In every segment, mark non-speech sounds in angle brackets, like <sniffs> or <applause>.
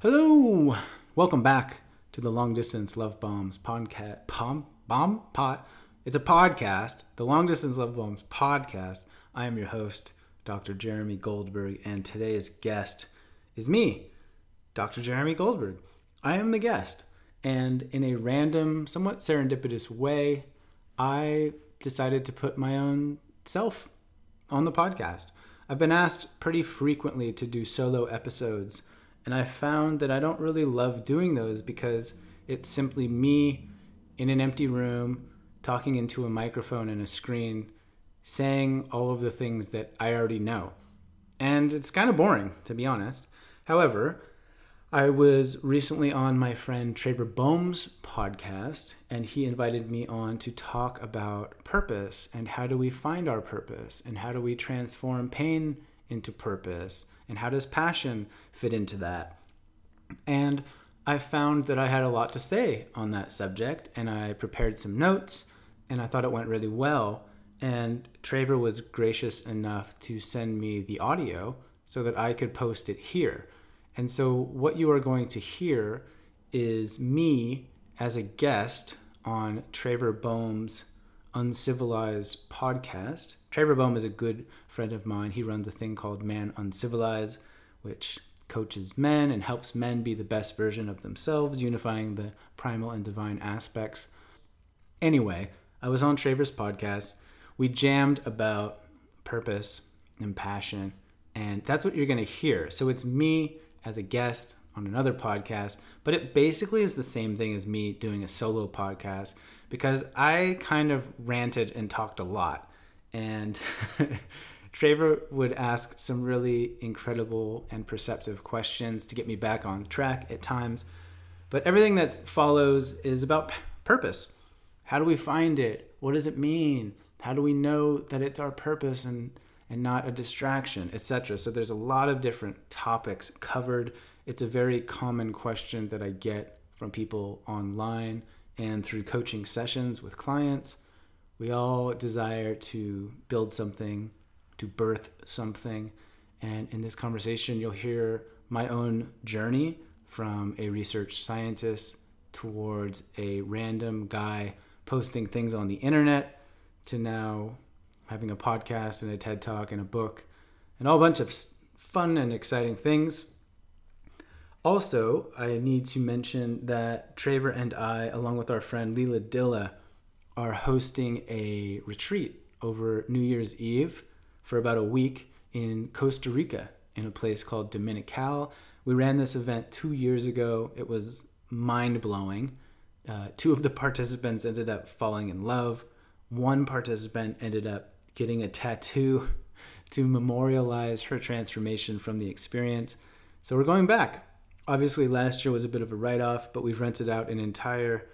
Hello, welcome back to the Long Distance Love Bombs podcast. Pom bomb pot. It's a podcast, the Long Distance Love Bombs podcast. I am your host, Dr. Jeremy Goldberg, and today's guest is me, Dr. Jeremy Goldberg. I am the guest, and in a random, somewhat serendipitous way, I decided to put my own self on the podcast. I've been asked pretty frequently to do solo episodes, and I found that I don't really love doing those because it's simply me in an empty room talking into a microphone and a screen saying all of the things that I already know. And it's kind of boring, to be honest. However, I was recently on my friend Traver Boehm's podcast, and he invited me on to talk about purpose and how do we find our purpose and how do we transform pain into purpose and how does passion fit into that. And I found that I had a lot to say on that subject, and I prepared some notes, and I thought it went really well. And Traver was gracious enough to send me the audio so that I could post it here. And so, what you are going to hear is me as a guest on Traver Boehm's Uncivilized podcast. Traver Boehm is a good friend of mine. He runs a thing called Man Uncivilized, which coaches men and helps men be the best version of themselves, unifying the primal and divine aspects. Anyway, I was on Traver's podcast. We jammed about purpose and passion, and that's what you're going to hear. So it's me as a guest on another podcast, but it basically is the same thing as me doing a solo podcast because I kind of ranted and talked a lot. And <laughs> Traver would ask some really incredible and perceptive questions to get me back on track at times. But everything that follows is about purpose. How do we find it? What does it mean? How do we know that it's our purpose and and not a distraction, etc. So there's a lot of different topics covered. It's a very common question that I get from people online and through coaching sessions with clients. We all desire to build something, to birth something. And in this conversation, you'll hear my own journey from a research scientist towards a random guy posting things on the internet to now having a podcast and a TED Talk and a book and all a bunch of fun and exciting things. Also, I need to mention that Traver and I, along with our friend Leila Dylla, are hosting a retreat over New Year's Eve for about a week in Costa Rica in a place called Dominical. We ran this event two years ago. It was mind blowing. Uh, two of the <laughs> participants ended up falling in love. One participant ended up getting a tattoo <laughs> to memorialize her transformation from the experience. So we're going back. Obviously, last year was a bit of a write off, but we've rented out an entire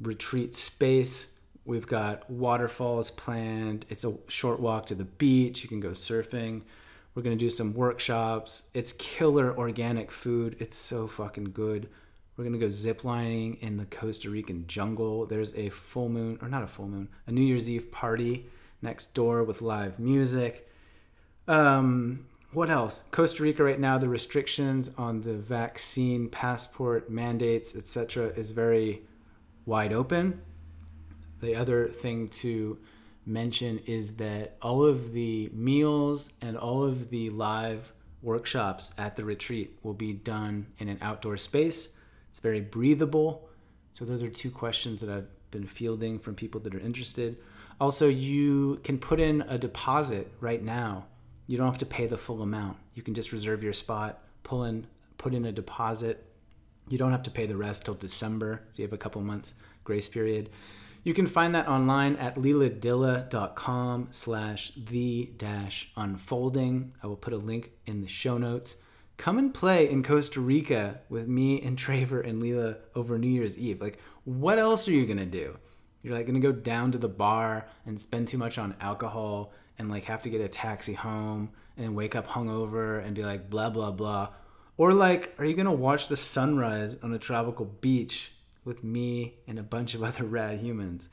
retreat space. We've got waterfalls planned. It's a short walk to the beach. You can go surfing. We're going to do some workshops. It's killer organic food. It's so fucking good. We're going to go ziplining in the Costa Rican jungle. There's a full moon, or not a full moon, a New Year's Eve party next door with live music. Um, what else? Costa Rica right now, the restrictions on the vaccine passport mandates, etc., is very wide open. The other thing to mention is that all of the meals and all of the live workshops at the retreat will be done in an outdoor space. It's very breathable. So, those are two questions that I've been fielding from people that are interested. Also, you can put in a deposit right now. You don't have to pay the full amount. You can just reserve your spot, pull in, put in a deposit. You don't have to pay the rest till December, so you have a couple months grace period. You can find that online at leiladylla.com slash the dash unfolding. I will put a link in the show notes. Come and play in Costa Rica with me and <laughs> Traver and Leila over New Year's Eve. Like, what else are you gonna do? You're like gonna go down to the bar and spend too much on alcohol and like have to get a taxi home and wake up hungover and be like blah blah blah. Or like, are you gonna watch the sunrise on a tropical beach with me and a bunch of <laughs> other rad humans?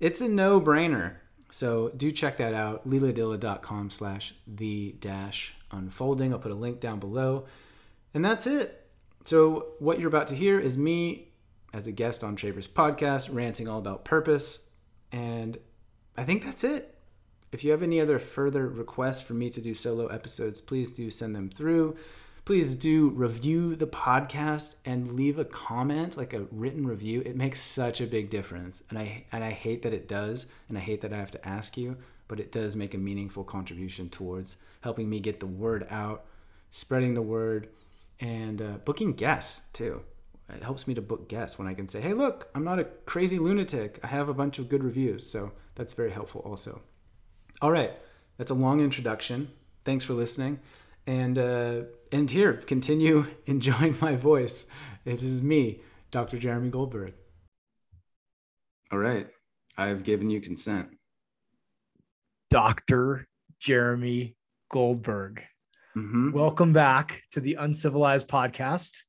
It's a no-brainer. So do check that out, leiladylla.com slash the dash unfolding. I'll put a link down below. And that's it. So, what you're about to hear is me as a guest on Shaper's podcast ranting all about purpose. And I think that's it. If you have any other further requests for me to do solo episodes, please do send them through. Please do review the podcast and leave a comment, like a written review. It makes such a big difference. And I and I hate that it does, and I hate that I have to ask you, but it does make a meaningful contribution towards helping me get the word out, spreading the word, and uh, booking guests too. It helps me to book guests when I can say, "Hey, look, I'm not a crazy lunatic. I have a bunch of good reviews." So that's very helpful also. All right, that's a long introduction. Thanks for listening, and uh, and here continue <laughs> enjoying my voice. It is me, Dr. Jeremy Goldberg. All right, I have given you consent. Dr. Jeremy Goldberg. Mm-hmm. Welcome back to the Uncivilized Podcast.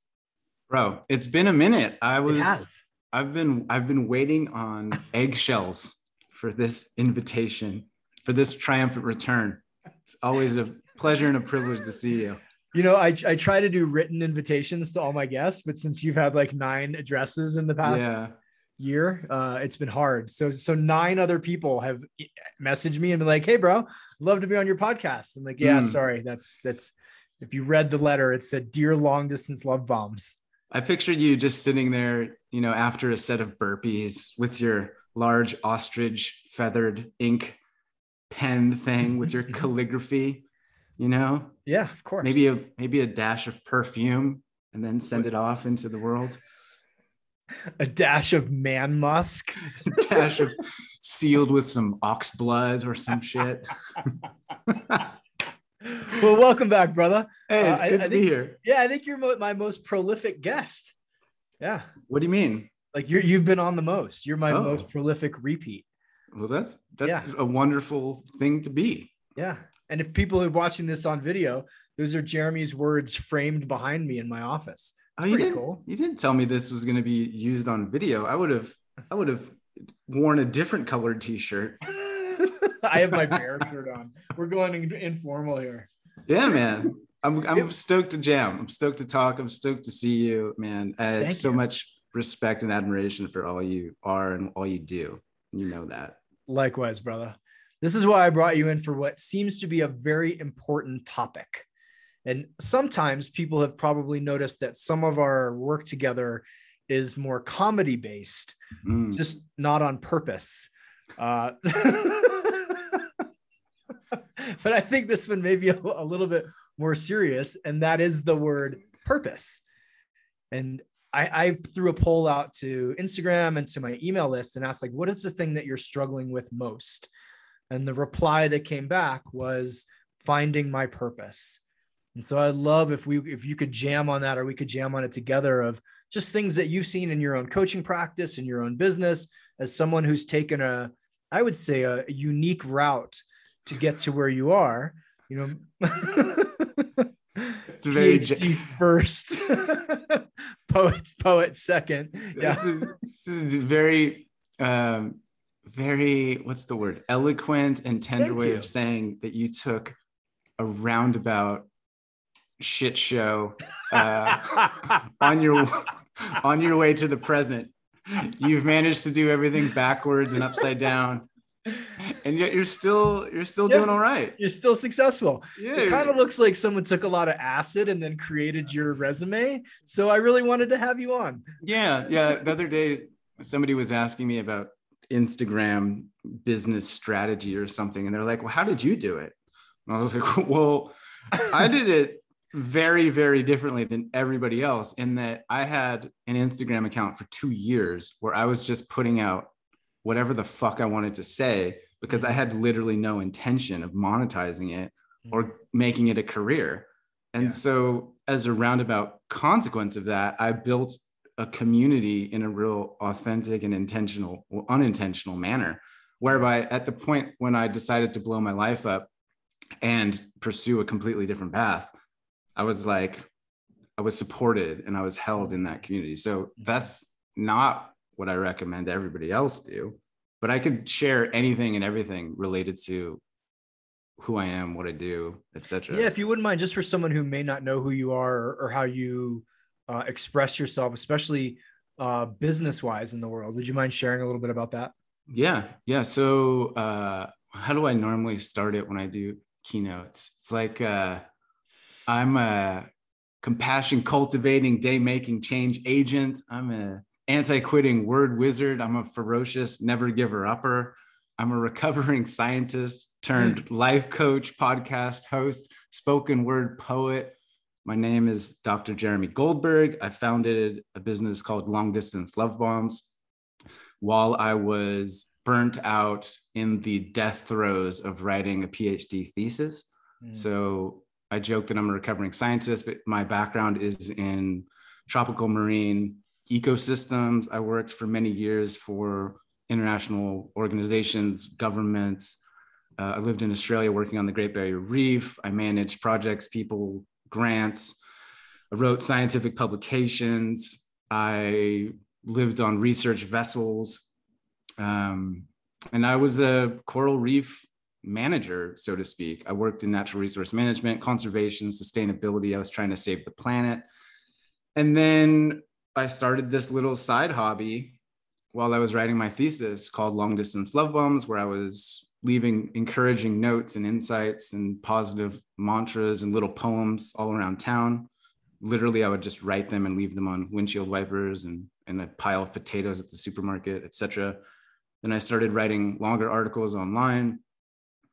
Bro, it's been a minute. I was. I've been I've been waiting on <laughs> eggshells for this invitation, for this triumphant return. It's always a pleasure and a privilege to see you. You know, I, I try to do written invitations to all my guests, but since you've had like nine addresses in the past Yeah. year, uh, it's been hard. So so nine other people have messaged me and been like, "Hey, bro, love to be on your podcast." I'm like, "Yeah, Mm. sorry, that's that's." If you read the letter, it said "Dear long distance love bombs." I pictured you just sitting there, you know, after a set of burpees with your large ostrich feathered ink pen thing with your <laughs> calligraphy, you know, Yeah, of course. maybe a maybe a dash of perfume and then send it off into the world. a dash of man musk. <laughs> A dash of sealed with some ox blood or some shit. <laughs> well, welcome back, brother. hey, Uh, it's I- good I to be think- here. Yeah, I think you're mo- my most prolific guest. Yeah, What do you mean? like you're you've been on the most. You're my Oh. most prolific repeat. Well, that's that's Yeah. a wonderful thing to be. Yeah, and if people are watching this on video, those are Jeremy's words framed behind me in my office. Oh, you didn't cool. you didn't tell me this was going to be used on video. I would have I would have worn a different colored t-shirt. <laughs> I have my bear shirt on. We're going informal here. Yeah, man. I'm I'm stoked to jam. I'm stoked to talk. I'm stoked to see you, man. I have Thank so you. much respect and admiration for all you are and all you do. You know that. Likewise, brother. This is why I brought you in for what seems to be a very important topic. And sometimes people have probably noticed that some of our work together is more comedy based, Mm. just not on purpose. Uh, <laughs> but I think this one may be a, a little bit more serious, and that is the word purpose. And I, I threw a poll out to Instagram and to my email list and asked, like, what is the thing that you're struggling with most? And the reply that came back was finding my purpose. And so I'd love if we if you could jam on that or we could jam on it together of just things that you've seen in your own coaching practice in your own business as someone who's taken a I would say a, unique route to get to where you are, you know. It's very PhD first, <laughs> poet poet second. Yeah. This is, this is very, um, very, what's the word? Eloquent and tender Thank way you. of saying that you took a roundabout shit show uh, on your on your way to the present. You've managed to do everything backwards and upside down, and yet you're still you're still Yeah. doing all right. You're still successful. Yeah, It kind of looks like someone took a lot of acid and then created your resume. So I really wanted to have you on. Yeah, yeah. The other day, somebody was asking me about Instagram business strategy or something, and they're like, "Well, how did you do it?" And I was like, <laughs> "Well, I did it very, very differently than everybody else in that I had an Instagram account for two years where I was just putting out whatever the fuck I wanted to say because I mm-hmm. had literally no intention of monetizing it mm-hmm. or making it a career. And Yeah. so, as a roundabout consequence of that, I built a community in a real authentic and intentional, well, unintentional manner. Whereby, at the point when I decided to blow my life up and pursue a completely different path, I was like, I was supported and I was held in that community. So, mm-hmm. that's not what I recommend everybody else do, but I could share anything and everything related to who I am, what I do, etc. Yeah, if you wouldn't mind, just for someone who may not know who you are or, or how you uh, express yourself, especially uh, business wise in the world. Would you mind sharing a little bit about that? Yeah, yeah. So, uh, how do I normally start it when I do keynotes? It's like uh, I'm a compassion cultivating, day making change agent. I'm a anti quitting word wizard. I'm a ferocious never giver upper. I'm a recovering scientist turned <laughs> life coach, podcast host, spoken word poet. My name is Dr. Jeremy Goldberg. I founded a business called Long Distance Love Bombs while I was burnt out in the death throes of writing a PhD thesis. Mm. So I joke that I'm a recovering scientist, but my background is in tropical marine ecosystems. I worked for many years for international organizations, governments. Uh, I lived in Australia working on the Great Barrier Reef. I managed projects, people, grants. I wrote scientific publications. I lived on research vessels. Um, and I was a coral reef manager, so to speak. I worked in natural resource management, conservation, sustainability. I was trying to save the planet. And then I started this little side hobby while I was writing my thesis called Long Distance Love Bombs, where I was leaving encouraging notes and insights and positive mantras and little poems all around town. Literally, I would just write them and leave them on windshield wipers and, and a pile of potatoes at the supermarket, etc. Then I started writing longer articles online,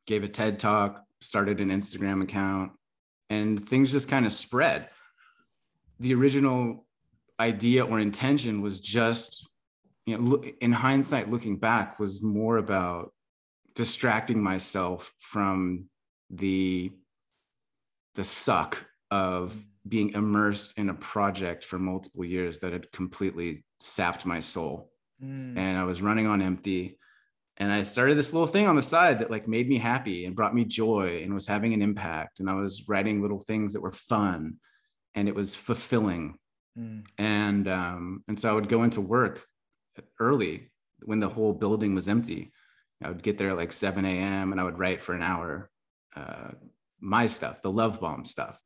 gave a TED talk, started an Instagram account, and things just kind of spread. The original idea or intention was just you know look, in hindsight looking back was more about distracting myself from the the suck of being immersed in a project for multiple years that had completely sapped my soul. Mm. and i was running on empty. And i started this little thing on the side that like made me happy and brought me joy and was having an impact. And i was writing little things that were fun and it was fulfilling mm. and um, and so i would go into work early when the whole building was empty. I would get there at like 7 a.m. and I would write for an hour uh, my stuff, the love bomb stuff.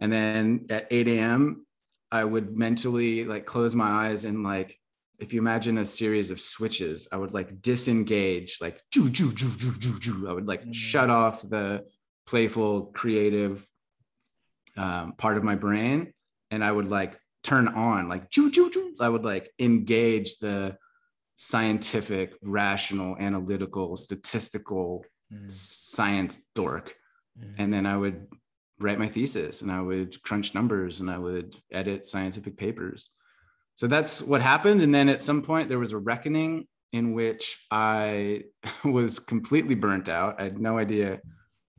And then at 8 a.m., I would mentally like close my eyes and like, if you imagine a series of switches, I would like disengage, like, joo, joo, joo, joo, joo, joo. I would like mm-hmm. shut off the playful, creative um, part of my brain. And I would like turn on like choo, choo, choo. i would like engage the scientific rational analytical statistical mm. science dork mm. and then i would write my thesis and i would crunch numbers and i would edit scientific papers so that's what happened and then at some point there was a reckoning in which i <laughs> was completely burnt out i had no idea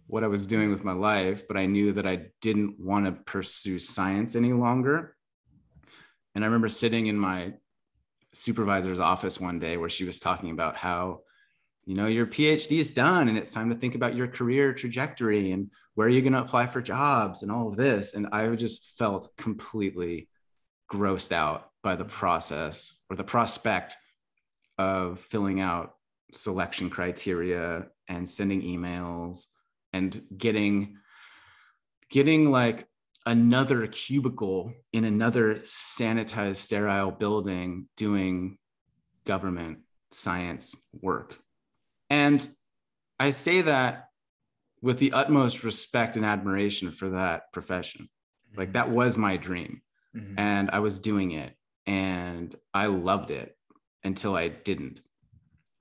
what i was doing with my life but i knew that i didn't want to pursue science any longer and I remember sitting in my supervisor's office one day where she was talking about how, you know, your PhD is done and it's time to think about your career trajectory and where are you going to apply for jobs and all of this. And I just felt completely grossed out by the process or the prospect of filling out selection criteria and sending emails and getting getting like another cubicle in another sanitized, sterile building doing government science work. And I say that with the utmost respect and admiration for that profession. Mm-hmm. Like that was my dream. Mm-hmm. And I was doing it and I loved it until I didn't.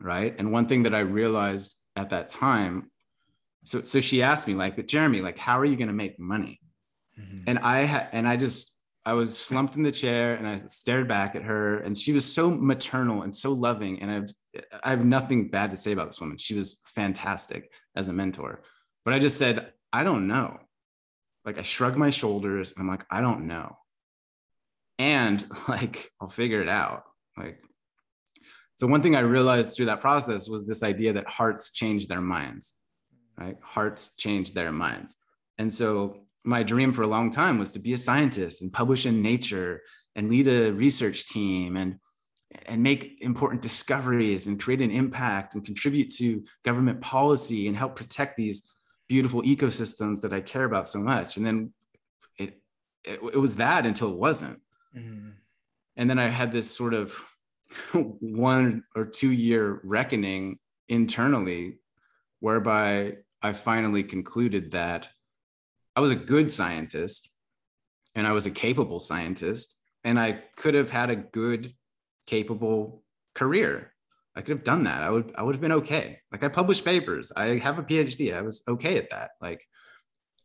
Right. And one thing that I realized at that time, so so she asked me, like, but Jeremy, like, how are you going to make money? Mm-hmm. And I had, and I just, I was slumped in the chair and I stared back at her and she was so maternal and so loving. And I've, I have nothing bad to say about this woman. She was fantastic as a mentor, but I just said, I don't know. Like I shrugged my shoulders and I'm like, I don't know. And <laughs> like, I'll figure it out. Like, so one thing I realized through that process was this idea that hearts change their minds, right? Hearts change their minds. And so my dream for a long time was to be a scientist and publish in Nature and lead a research team and and make important discoveries and create an impact and contribute to government policy and help protect these beautiful ecosystems that I care about so much. And then it, it, it was that until it wasn't. Mm. and then I had this sort of <laughs> one or two year reckoning internally, whereby I finally concluded that I was a good scientist and I was a capable scientist, and I could have had a good, capable career. I could have done that. I would I would have been okay. Like I published papers. I have a PhD. I was okay at that. Like,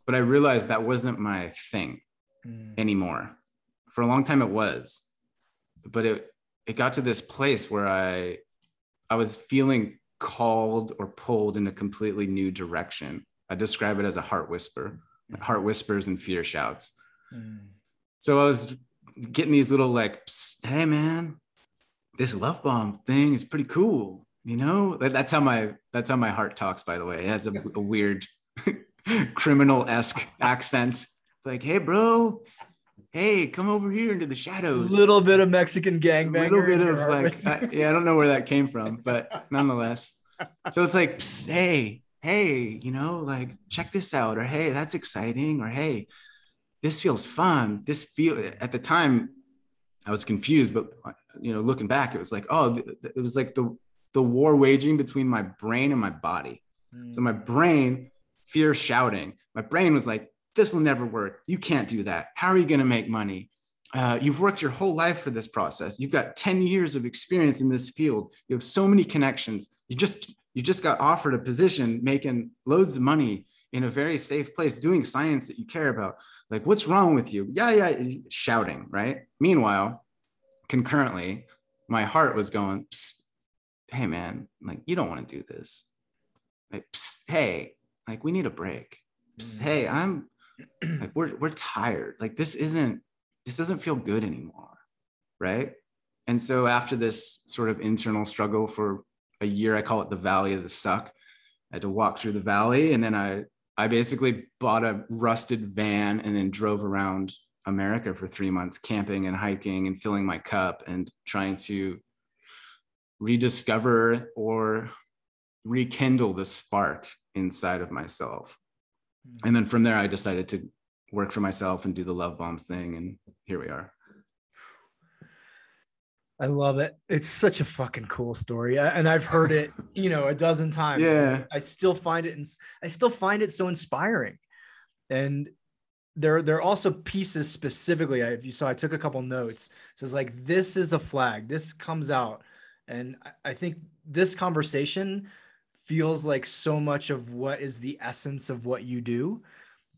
but I realized that wasn't my thing mm. anymore. For a long time it was. But it it got to this place where I I was feeling called or pulled in a completely new direction. I describe it as a heart whisper. Heart whispers and fear shouts. Mm. So I was getting these little like, hey man, this love bomb thing is pretty cool. You know, that's how my that's how my heart talks. By the way, it has a, a weird <laughs> criminal esque accent. It's like, hey, bro, hey, come over here into the shadows. A little bit of Mexican gangbanger. A little bit of like, I, yeah, I don't know where that came from, but nonetheless. So it's like, hey, hey, you know, like check this out, or hey, that's exciting, or hey, this feels fun. This feel at the time, I was confused, but you know, looking back, it was like, oh, it was like the the war waging between my brain and my body. Mm. So my brain, fear shouting. My brain was like, this will never work. You can't do that. How are you going to make money? Uh, you've worked your whole life for this process. You've got 10 years of experience in this field. You have so many connections. You just you just got offered a position making loads of money in a very safe place doing science that you care about. Like, what's wrong with you? Yeah, yeah, shouting, right? Meanwhile, concurrently, my heart was going, hey, man, like, you don't want to do this. Like, hey, like, we need a break. Mm-hmm. Hey, I'm like, we're, we're tired. Like, this isn't, this doesn't feel good anymore. Right. And so after this sort of internal struggle for a year, I call it the valley of the suck. I had to walk through the valley and then I, I basically bought a rusted van and then drove around America for three months, camping and hiking and filling my cup and trying to rediscover or rekindle the spark inside of myself. Hmm. And then from there, I decided to work for myself and do the love bombs thing. And here we are. I love it. It's such a fucking cool story, and I've heard it, <laughs> you know, a dozen times. Yeah, I still find it, and I still find it so inspiring. And there there are also pieces specifically if you saw i took a couple notes So it's like this is a flag this comes out and i think this conversation feels like so much of what is the essence of what you do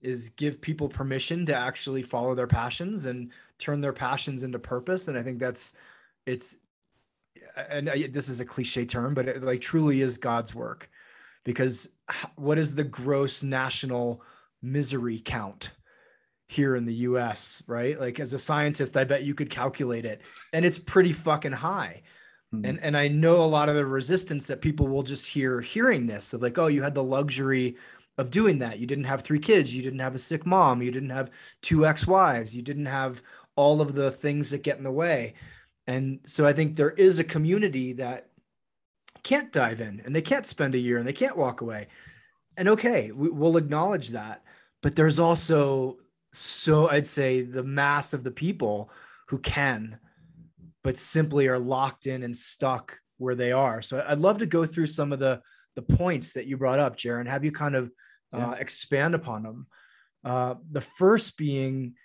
is give people permission to actually follow their passions and turn their passions into purpose and i think that's it's and this is a cliche term but it like truly is god's work because what is the gross national misery count here in the US, right? Like as a scientist, I bet you could calculate it and it's pretty fucking high. Mm-hmm. And and I know a lot of the resistance that people will just hear hearing this of like, oh, you had the luxury of doing that. You didn't have three kids, you didn't have a sick mom, you didn't have two ex-wives, you didn't have all of the things that get in the way. And so I think there is a community that can't dive in and they can't spend a year and they can't walk away. And okay, we, will acknowledge that. But there's also so I'd say the mass of the people who can, but simply are locked in and stuck where they are. So I'd love to go through some of the the points that you brought up, Jaron. Have you kind of uh, expand upon them? Uh, the first being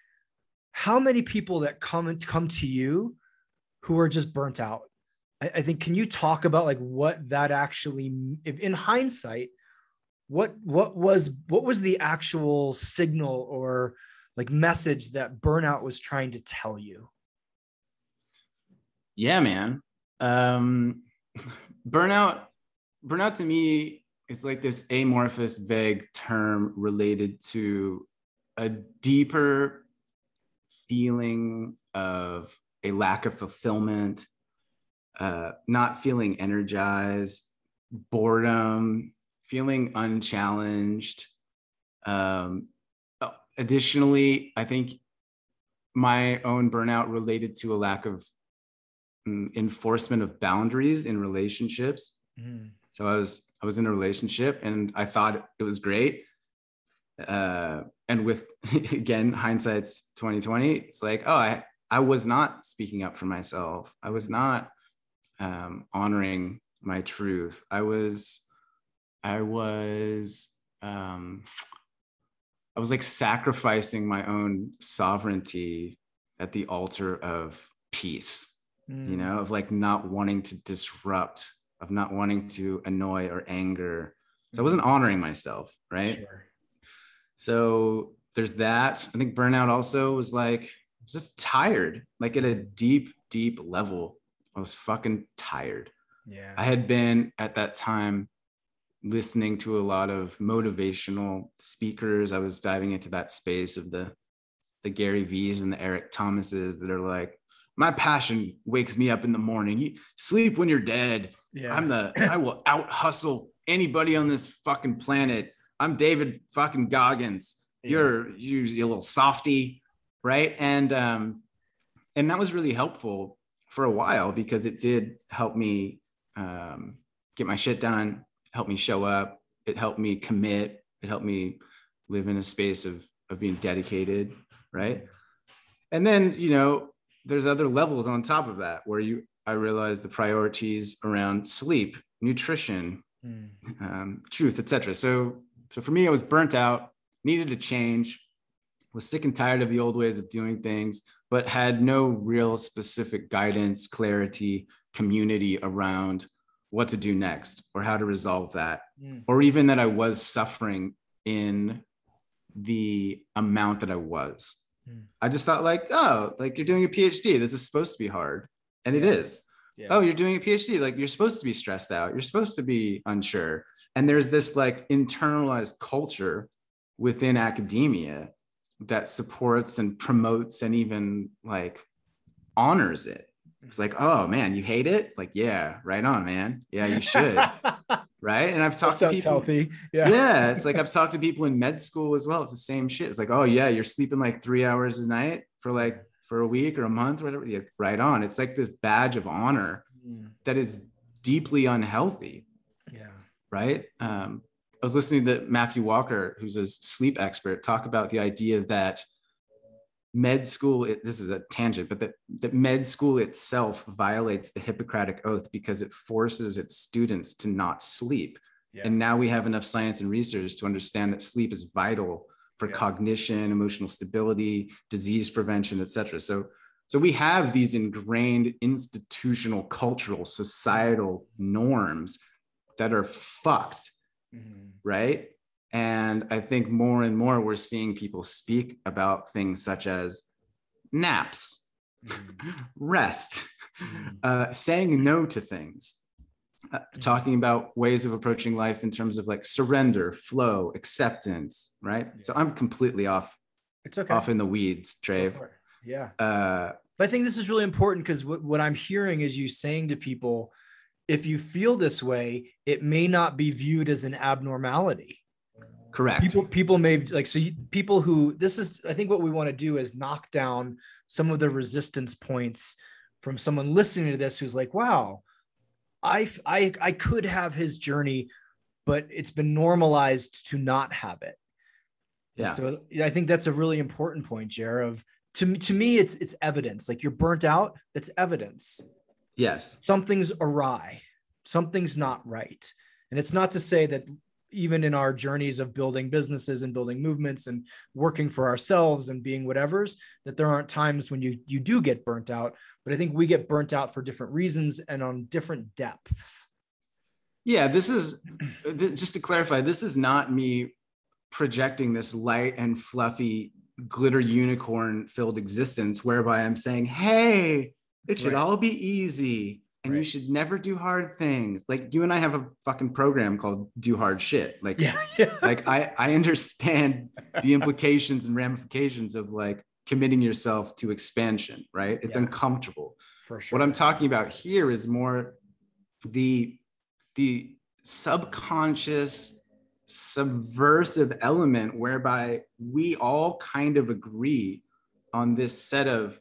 how many people that come and come to you who are just burnt out. I, I think can you talk about like what that actually, in hindsight, what what was what was the actual signal or like message that burnout was trying to tell you? Yeah, man. Um, <laughs> burnout, burnout to me is like this amorphous, vague term related to a deeper feeling of a lack of fulfillment, uh, not feeling energized, boredom, feeling unchallenged, um, additionally, I think my own burnout related to a lack of um, enforcement of boundaries in relationships. Mm. So I was I was in a relationship and I thought it was great. Uh, and with <laughs> again hindsight's 2020, it's like, oh, I I was not speaking up for myself. I was not um, honoring my truth. I was, I was, um, I was like sacrificing my own sovereignty at the altar of peace, mm. you know, of like not wanting to disrupt, of not wanting to annoy or anger. So I wasn't mm. honoring myself, right? Sure. So there's that. I think burnout also was like just tired, like at a deep, deep level. I was fucking tired. Yeah. I had been at that time listening to a lot of motivational speakers. I was diving into that space of the the Gary V's and the Eric Thomases that are like, my passion wakes me up in the morning. You sleep when you're dead. Yeah. I'm the <clears throat> I will out hustle anybody on this fucking planet. I'm David fucking Goggins. Yeah. You're you you little softy, right? And um and that was really helpful for a while because it did help me um get my shit done, help me show up, it helped me commit, it helped me live in a space of of being dedicated, right? And then, you know, there's other levels on top of that where you I realized the priorities around sleep, nutrition, mm. um, truth, etc. So so for me, I was burnt out, needed to change, was sick and tired of the old ways of doing things, but had no real specific guidance, clarity, community around what to do next or how to resolve that, mm. or even that I was suffering in the amount that I was. Mm. I just thought like, oh, like you're doing a PhD. This is supposed to be hard. And it is. Yeah. Oh, you're doing a PhD. Like you're supposed to be stressed out. You're supposed to be unsure. And there's this like internalized culture within academia that supports and promotes and even like honors it. It's like, oh man, you hate it? Like, yeah, right on, man. Yeah, you should. <laughs> right. And I've talked that to people. Healthy. Yeah. Yeah. It's like I've talked to people in med school as well. It's the same shit. It's like, oh yeah, you're sleeping like three hours a night for like for a week or a month or whatever. Yeah, right on. It's like this badge of honor mm. that is deeply unhealthy. Yeah. Right. Um, I was listening to Matthew Walker, who's a sleep expert, talk about the idea that med school it, this is a tangent but that, that med school itself violates the hippocratic oath because it forces its students to not sleep yeah. and now we have enough science and research to understand that sleep is vital for yeah. cognition emotional stability disease prevention etc so so we have these ingrained institutional cultural societal norms that are fucked mm-hmm. right and I think more and more we're seeing people speak about things such as naps, mm-hmm. rest, mm-hmm. uh, saying no to things, uh, mm-hmm. talking about ways of approaching life in terms of like surrender, flow, acceptance, right? Yeah. So I'm completely off. It's okay. Off in the weeds, Trave. Yeah. Uh, but I think this is really important because what, what I'm hearing is you saying to people, if you feel this way, it may not be viewed as an abnormality. Correct. People people may like so you, people who this is I think what we want to do is knock down some of the resistance points from someone listening to this who's like, wow, I I I could have his journey, but it's been normalized to not have it. Yeah. And so I think that's a really important point, Jer. Of to to me, it's it's evidence. Like you're burnt out. That's evidence. Yes. Something's awry. Something's not right. And it's not to say that even in our journeys of building businesses and building movements and working for ourselves and being whatever's that there aren't times when you you do get burnt out but i think we get burnt out for different reasons and on different depths yeah this is <clears throat> just to clarify this is not me projecting this light and fluffy glitter unicorn filled existence whereby i'm saying hey it should right. all be easy and right. you should never do hard things. Like you and I have a fucking program called Do Hard Shit. Like, yeah, <laughs> yeah. like I I understand the implications and ramifications of like committing yourself to expansion, right? It's yeah. uncomfortable. For sure. What I'm talking about here is more the the subconscious subversive element whereby we all kind of agree on this set of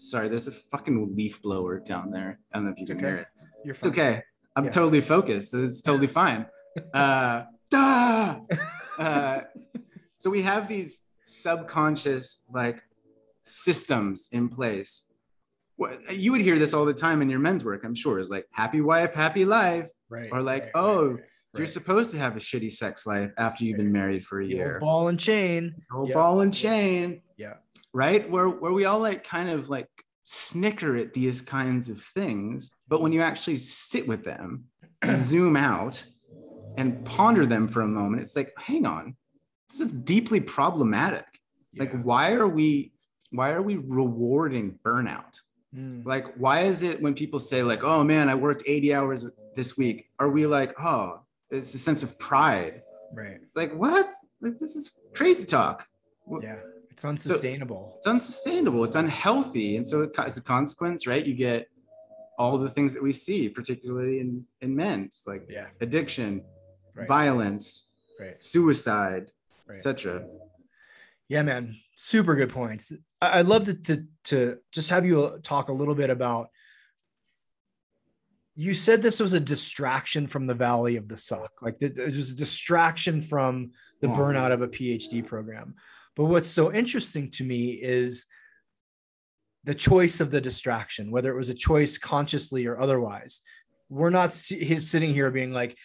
Sorry, there's a fucking leaf blower down there. I don't know if you can okay. hear it. You're it's okay. I'm yeah. totally focused. It's totally fine. Uh, <laughs> uh, so we have these subconscious like systems in place. You would hear this all the time in your men's work, I'm sure, is like happy wife, happy life. Right. Or like, right, oh, right, You're supposed to have a shitty sex life after you've been married for a year. ball and chain. Yeah. ball and chain, Yeah. right? Where where we all like kind of like snicker at these kinds of things, but when you actually sit with them <clears throat> zoom out and ponder them for a moment, it's like, hang on, this is deeply problematic. Like, why are we why are we rewarding burnout? Mm. Like, why is it when people say, like, oh man, I worked 80 hours this week, are we like, oh, it's a sense of pride? Right. It's like, what? Like, this is crazy talk. Yeah. It's unsustainable. It's unsustainable. It's unhealthy. And so, it, as a consequence, right, you get all the things that we see, particularly in, in men. It's like yeah. addiction, Right. violence, Right. suicide, Right. etc. Yeah, man. Super good points. I'd love to, to to just have you uh, talk a little bit about. You said this was a distraction from the valley of the suck, like it was a distraction from the Oh. burnout of a PhD program. But what's so interesting to me is the choice of the distraction, whether it was a choice consciously or otherwise. We're not he's sitting here being like,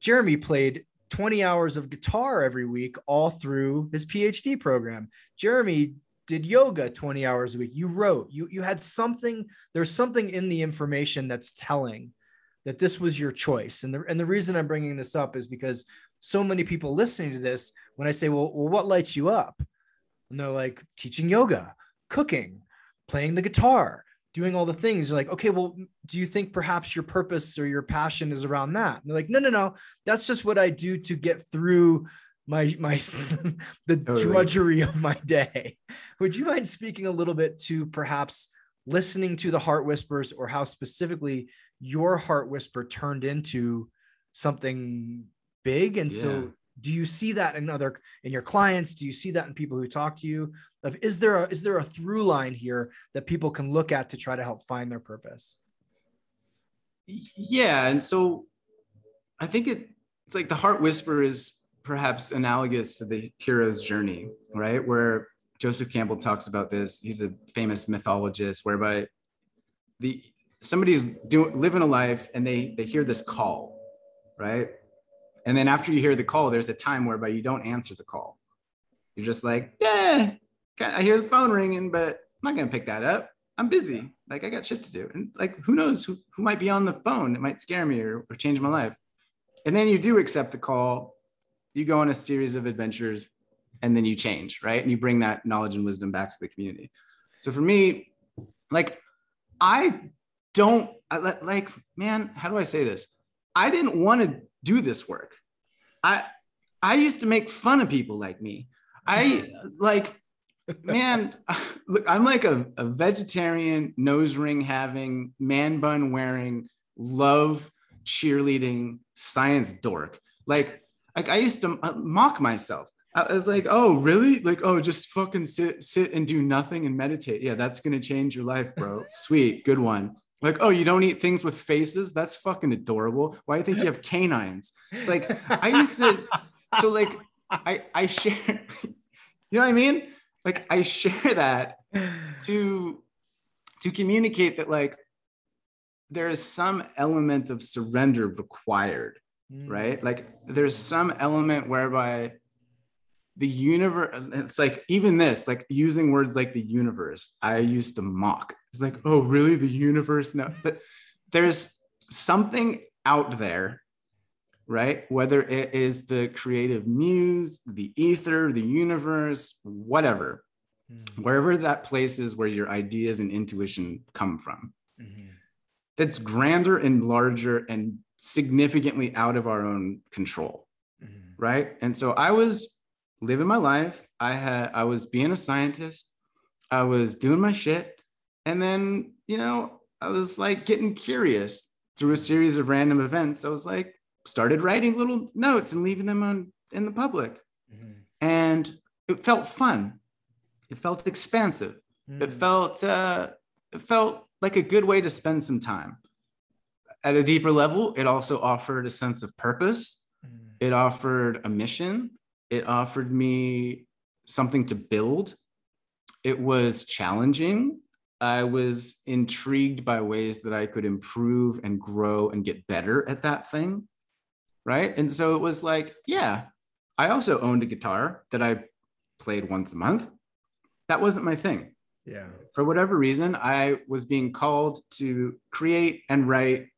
Jeremy played 20 hours of guitar every week all through his PhD program. Jeremy did yoga 20 hours a week. You wrote, you you had something, there's something in the information that's telling that this was your choice. And the and the reason I'm bringing this up is because so many people listening to this when I say, "Well, well what lights you up?" And they're like teaching yoga, cooking, playing the guitar, doing all the things. You're like, okay, well, do you think perhaps your purpose or your passion is around that? And they're like, no, no, no. That's just what I do to get through my my <laughs> the Totally. drudgery of my day. Would you mind speaking a little bit to perhaps listening to the heart whispers or how specifically your heart whisper turned into something big? And Yeah. so do you see that in other in your clients? Do you see that in people who talk to you? Of is there a is there a through line here that people can look at to try to help find their purpose? yeah and so i think it it's like the heart whisper is perhaps analogous to the hero's journey right where joseph campbell talks about this he's a famous mythologist whereby the somebody's doing living a life and they they hear this call right and then after you hear the call there's a time whereby you don't answer the call you're just like yeah i hear the phone ringing but i'm not gonna pick that up I'm busy. Like I got shit to do. And like who knows who, who might be on the phone? It might scare me or, or change my life. And then you do accept the call. You go on a series of adventures and then you change, right? And you bring that knowledge and wisdom back to the community. So for me, like I don't I, like, man, how do I say this? I didn't want to do this work. I I used to make fun of people like me. I like man, <laughs> look, I'm like a, a vegetarian, nose ring having, man bun wearing, love cheerleading science dork. Like, like I used to uh, mock myself. I was like, oh, really? Like, oh, just fucking sit, sit and do nothing and meditate. Yeah, that's gonna change your life, bro. Sweet, good one. Like, oh, you don't eat things with faces? That's fucking adorable. Why do you think you have <laughs> canines? It's like I used to. So like, I I share. You know what I mean? Like I share that to to communicate that like there is some element of surrender required Mm. right like there's some element whereby the universe it's like even this like using words like the universe i used to mock. It's like oh really? The universe? No. But there's something out there right? Whether it is the creative muse the ether the universe whatever. Mm. wherever that place is where your ideas and intuition come from. Mhm. that's grander and larger and significantly out of our own control. Mhm. right? And so i was living my life. I had i was being a scientist. I was doing my shit. And then you know i was like getting curious through a series of random events. I was like started writing little notes and leaving them on in the public. Mhm. and it felt fun. It felt expansive. It Mm. felt uh, it felt like a good way to spend some time. At a deeper level it also offered a sense of purpose. Mm. it offered a mission it offered me something to build it was challenging. I was intrigued by ways that I could improve and grow and get better at that thing. Right. And so it was like, yeah, I also owned a guitar that I played once a month. That wasn't my thing. Yeah. For whatever reason, I was being called to create and write,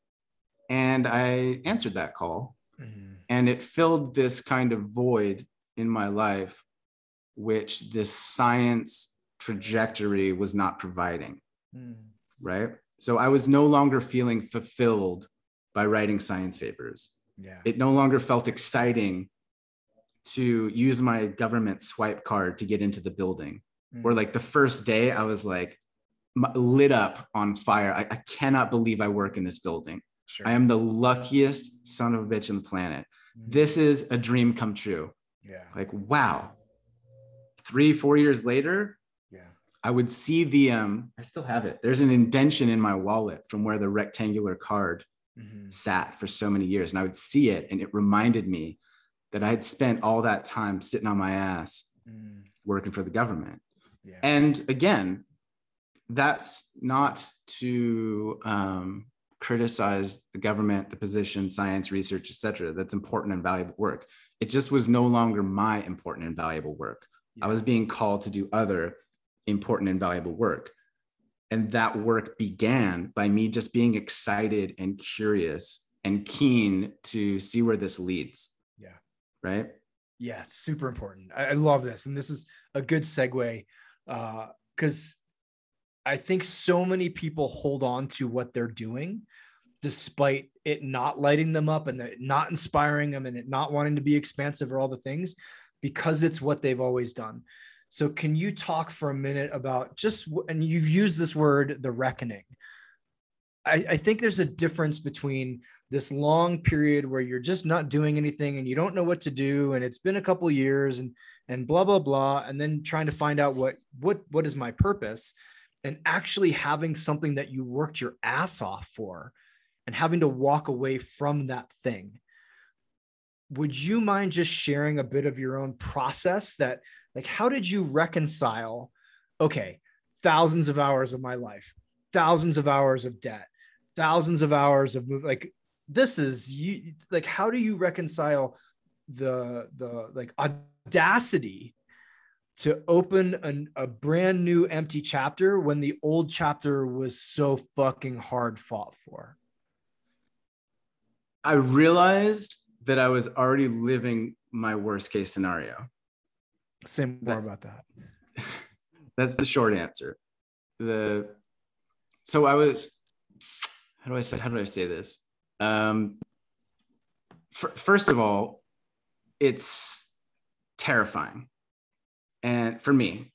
and I answered that call. Mm-hmm. And it filled this kind of void in my life, which this science trajectory was not providing. Mm. Right. So I was no longer feeling fulfilled by writing science papers. Yeah. It no longer felt exciting to use my government swipe card to get into the building. Mm. Or like the first day, I was like lit up on fire. I, I cannot believe I work in this building. Sure. I am the luckiest son of a bitch on the planet. Mm. This is a dream come true. Yeah. Like, wow. Three, four years later, yeah. I would see the um, I still have it. There's an indention in my wallet from where the rectangular card mm-hmm. sat for so many years. And I would see it and it reminded me that I had spent all that time sitting on my ass mm. working for the government. Yeah. And again, that's not to um, criticize the government, the position, science, research, etc. That's important and valuable work. It just was no longer my important and valuable work. Yeah. I was being called to do other important and valuable work. And that work began by me just being excited and curious and keen to see where this leads Yeah. right? Yeah, super important. I, I love this. And this is a good segue because uh, I think so many people hold on to what they're doing despite it not lighting them up and it not inspiring them and it not wanting to be expansive or all the things because it's what they've always done. So, can you talk for a minute about just, and you've used this word, the reckoning. I, I think there's a difference between this long period where you're just not doing anything and you don't know what to do and it's been a couple years and and blah blah blah and then trying to find out what what what is my purpose and actually having something that you worked your ass off for and having to walk away from that thing. Would you mind just sharing a bit of your own process that like how did you reconcile okay thousands of hours of my life thousands of hours of debt thousands of hours of move like this is you like how do you reconcile the the like audacity to open an, a brand new empty chapter when the old chapter was so fucking hard fought for i realized that i was already living my worst case scenario say more that, about that <laughs> that's the short answer the so i was how do i say how do i say this um, f- first of all, it's terrifying. And for me,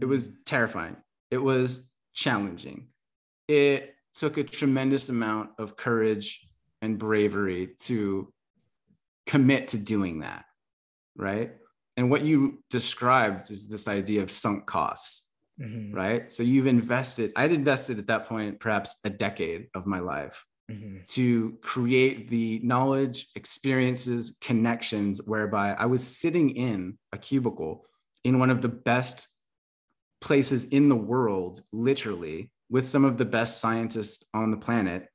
it was terrifying. It was challenging. It took a tremendous amount of courage and bravery to commit to doing that. Right. And what you described is this idea of sunk costs. Mm-hmm. Right. So you've invested, I'd invested at that point perhaps a decade of my life mm-hmm. to create the knowledge, experiences, connections whereby I was sitting in a cubicle in one of the best places in the world, literally, with some of the best scientists on the planet,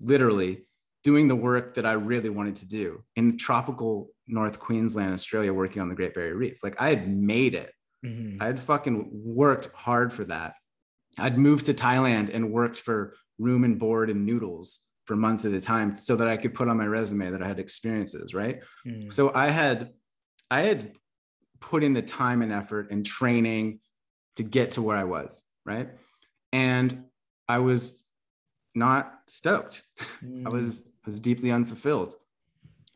literally doing the work that I really wanted to do in tropical North Queensland, Australia, working on the Great Barrier Reef. Like I had made it. Mm-hmm. I had fucking worked hard for that. I'd moved to Thailand and worked for room and board and noodles for months at a time so that I could put on my resume that I had experiences, right? Mm. So I had I had put in the time and effort and training to get to where I was, right? And I was not stoked. Mm. <laughs> I was was deeply unfulfilled.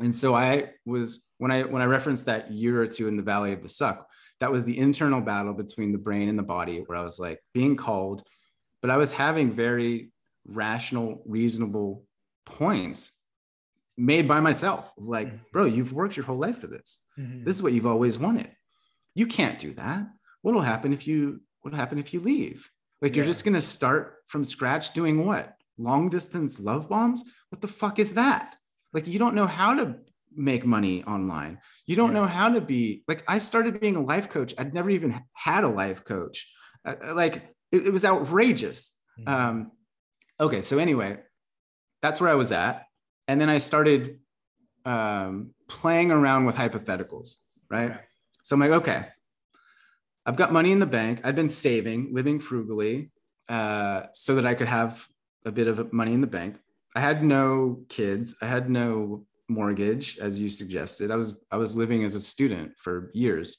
And so I was when I when I referenced that year or two in the valley of the suck, that was the internal battle between the brain and the body where I was like being called, but I was having very rational, reasonable points made by myself. Like, mm-hmm. bro, you've worked your whole life for this. Mm-hmm. This is what you've always wanted. You can't do that. What'll happen if you what'll happen if you leave? Like yeah. you're just gonna start from scratch doing what? Long distance love bombs? What the fuck is that? Like you don't know how to make money online. You don't yeah. know how to be like I started being a life coach. I'd never even had a life coach Uh, uh, like it, it was outrageous. Mhm. Um, okay, so anyway, that's where I was at, and then I started um, playing around with hypotheticals, right? Okay. So I'm like, okay, I've got money in the bank. I've been saving, living frugally, uh, so that I could have a bit of money in the bank. I had no kids. I had no mortgage, as you suggested. I was I was living as a student for years,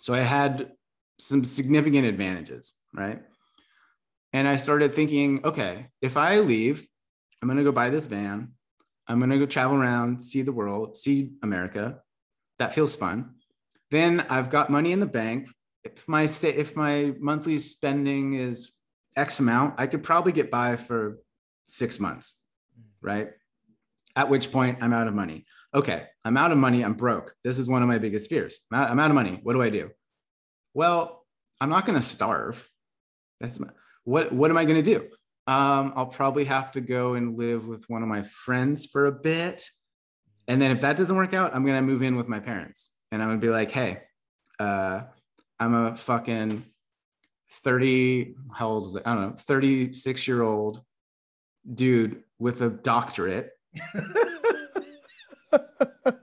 so I had some significant advantages, right? And I started thinking, okay, if I leave, I'm gonna go buy this van. I'm gonna go travel around, see the world, see America. That feels fun. Then I've got money in the bank. If my if my monthly spending is X amount, I could probably get by for six months, right? At which point I'm out of money. Okay, I'm out of money. I'm broke. This is one of my biggest fears. I'm out, I'm out of money. What do I do? Well, I'm not going to starve. That's my, what. What am I going to do? Um, I'll probably have to go and live with one of my friends for a bit, and then if that doesn't work out, I'm going to move in with my parents, and I'm going to be like, hey, uh, I'm a fucking 30. How old is it? I don't know. 36 year old dude with a doctorate <laughs>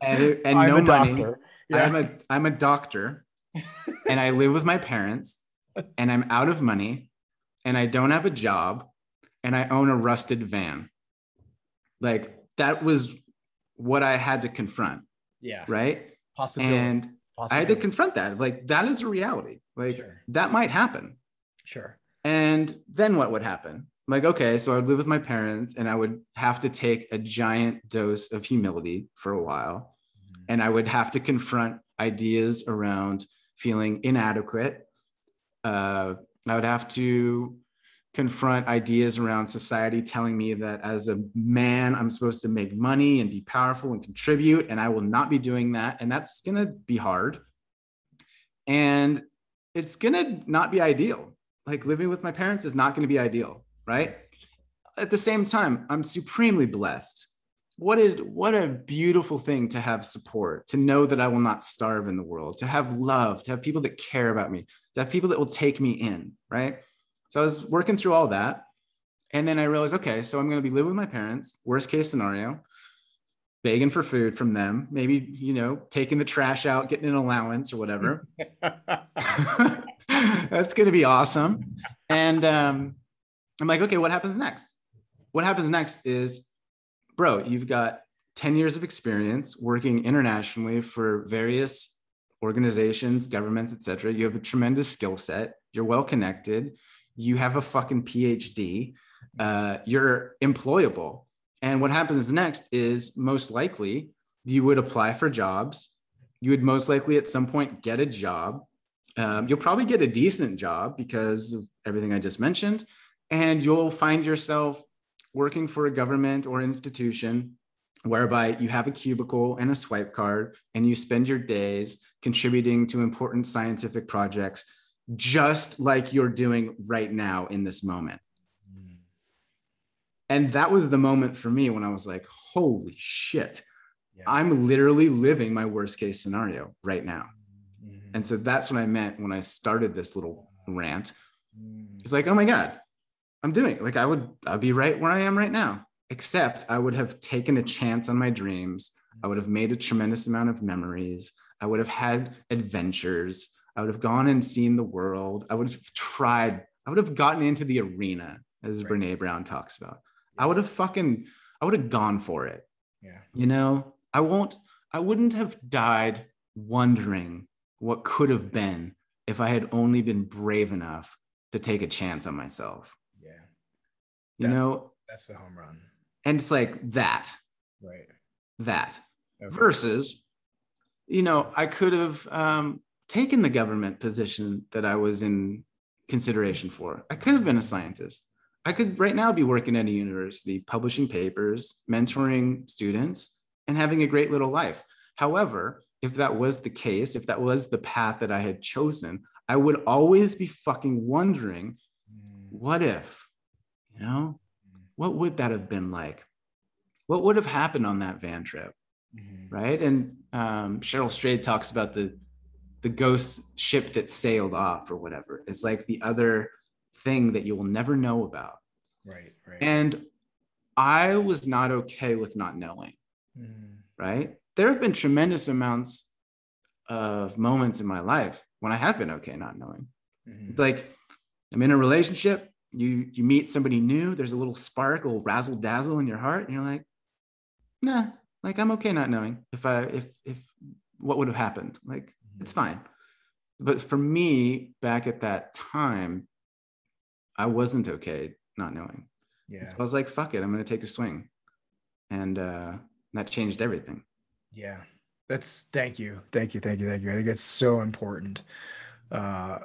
and, and no money. Yeah. I'm a I'm a doctor and I live with my parents and I'm out of money and I don't have a job and I own a rusted van. Like that was what I had to confront, yeah. right? Possibility. And I had to confront that. Like that is a reality. Like Sure. that might happen. Sure. And then what would happen? Like, okay, so I would live with my parents and I would have to take a giant dose of humility for a while. And I would have to confront ideas around feeling inadequate. Uh, I would have to confront ideas around society telling me that as a man, I'm supposed to make money and be powerful and contribute, and I will not be doing that. And that's going to be hard. And it's going to not be ideal. Like living with my parents is not going to be ideal, right? At the same time, I'm supremely blessed. What a what a beautiful thing to have support, to know that I will not starve in the world, to have love, to have people that care about me, to have people that will take me in, right? So I was working through all that. And then I realized, okay, so I'm going to be living with my parents, worst case scenario, begging for food from them, maybe, you know, taking the trash out, getting an allowance or whatever. <laughs> <laughs> That's going to be awesome. And um, I'm like, okay, what happens next? What happens next is, bro, you've got 10 years of experience working internationally for various organizations, governments, etc. You have a tremendous skill set. You're well connected. You have a fucking PhD. Uh, you're employable. And what happens next is most likely you would apply for jobs. You would most likely at some point get a job. Um, you'll probably get a decent job because of everything I just mentioned. And you'll find yourself working for a government or institution whereby you have a cubicle and a swipe card and you spend your days contributing to important scientific projects just like you're doing right now in this moment. And that was the moment for me when i was like holy shit. Yeah. i'm literally living my worst case scenario right now. Mhm. and so that's what i meant when i started this little rant. Mm. it's like oh my god i'm doing it like i would i'd be right where i am right now except i would have taken a chance on my dreams. I would have made a tremendous amount of memories. I would have had adventures i would have gone and seen the world i would have tried i would have gotten into the arena as Right. brene brown talks about i would have fucking i would have gone for it Yeah. you know i won't i wouldn't have died wondering what could have been if i had only been brave enough to take a chance on myself Yeah. you know That's the home run. and it's like that Right. that Okay. versus you know i could have um, taken the government position that i was in consideration for. I could have been a scientist. I could right now be working at a university publishing papers mentoring students and having a great little life. However if that was the case if that was the path that i had chosen i would always be fucking wondering Mm. what if you know? What would that have been like? What would have happened on that van trip? Mhm. right? And um, Cheryl Strayed talks about the the ghost ship that sailed off or whatever. It's like the other thing that you will never know about. Right. Right. And I was not okay with not knowing, Mm. right? There have been tremendous amounts of moments in my life when I have been okay not knowing. Mhm. It's like I'm in a relationship, you you meet somebody new, there's a little spark, a little razzle dazzle in your heart, and you're like, nah, like I'm okay not knowing if I if if what would have happened. Like it's fine. But for me, back at that time, I wasn't okay not knowing. Yeah. So I was like, fuck it, I'm gonna take a swing. And uh that changed everything. Yeah. That's thank you. Thank you. Thank you. Thank you. I think it's so important uh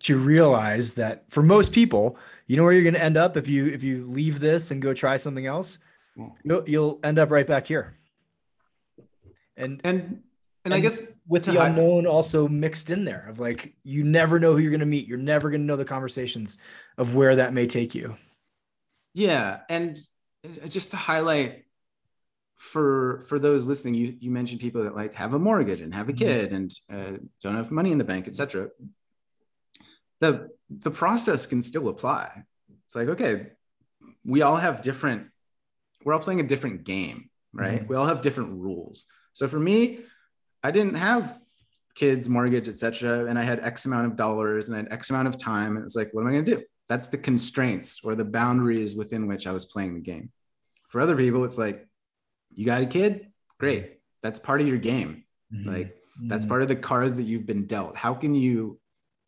to realize that for most people, you know where you're going to end up if you if you leave this and go try something else, you'll, you'll end up right back here. And And and I guess with the unknown also mixed in there of like you never know who you're going to meet. You're never going to know the conversations of where that may take you. yeah and uh, just to highlight for for those listening you you mentioned people that like have a mortgage and have a Mhm. kid and uh, don't have money in the bank etc the the process can still apply it's like okay we all have different we're all playing a different game right Mhm. we all have different rules so for me i didn't have kids mortgage etc and i had x amount of dollars and I had x amount of time. And it's like what am i going to do? That's the constraints or the boundaries within which i was playing the game. For other people it's like you got a kid? Great. That's part of your game. Like that's Mm. part of the cards that you've been dealt. How can you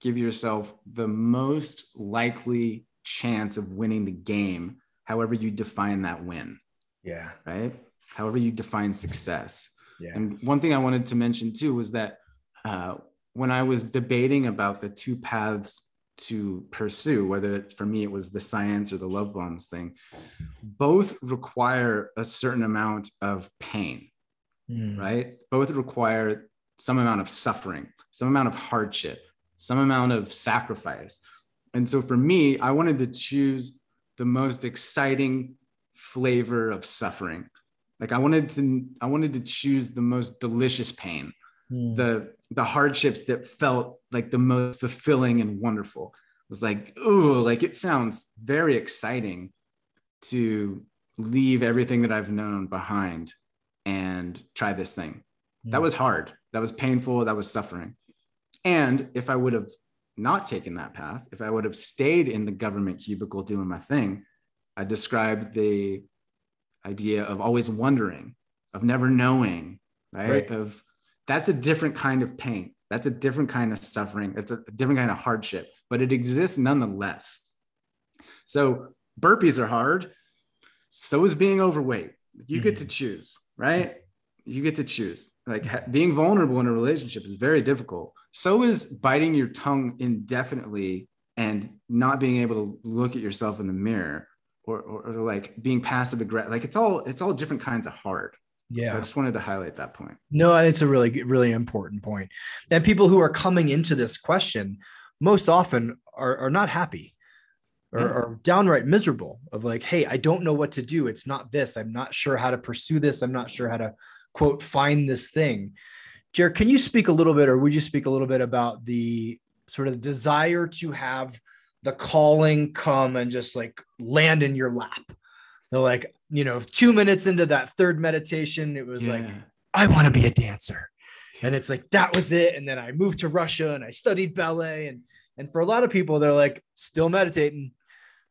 give yourself the most likely chance of winning the game however you define that win? Yeah, right? However you define success yeah, and one thing I wanted to mention too was that uh, when I was debating about the two paths to pursue, whether it, for me it was the science or the love bombs thing, both require a certain amount of pain, Mm. right? Both require some amount of suffering, some amount of hardship, some amount of sacrifice. And so for me, I wanted to choose the most exciting flavor of suffering. Like I wanted to, I wanted to choose the most delicious pain, Mm. the the hardships that felt like the most fulfilling and wonderful. It was like, ooh, like it sounds very exciting to leave everything that I've known behind and try this thing. That Mm. was hard. That was painful. That was suffering. And if I would have not taken that path, if I would have stayed in the government cubicle doing my thing, I described the idea of always wondering, of never knowing, right? Right. Of that's a different kind of pain. That's a different kind of suffering. It's a different kind of hardship, but it exists nonetheless. So burpees are hard. So is being overweight. You get to mm-hmm. choose, right? You get to choose. Like mm-hmm. ha- being vulnerable in a relationship is very difficult. So is biting your tongue indefinitely and not being able to look at yourself in the mirror or, or, or like being passive aggressive. Like it's all it's all different kinds of hard. yeah. So I just wanted to highlight that point. No, it's a really, really important point. And people who are coming into this question most often are, are not happy or Yeah. are downright miserable of like, hey, I don't know what to do. It's not this. I'm not sure how to pursue this. I'm not sure how to quote find this thing. Jared, can you speak a little bit, or would you speak a little bit about the sort of desire to have the calling come and just like land in your lap? They're like, you know, two minutes into that third meditation, it was like, I want to be a dancer. And it's like that was it. And then I moved to Russia and I studied ballet. And and for a lot of people, they're like still meditating,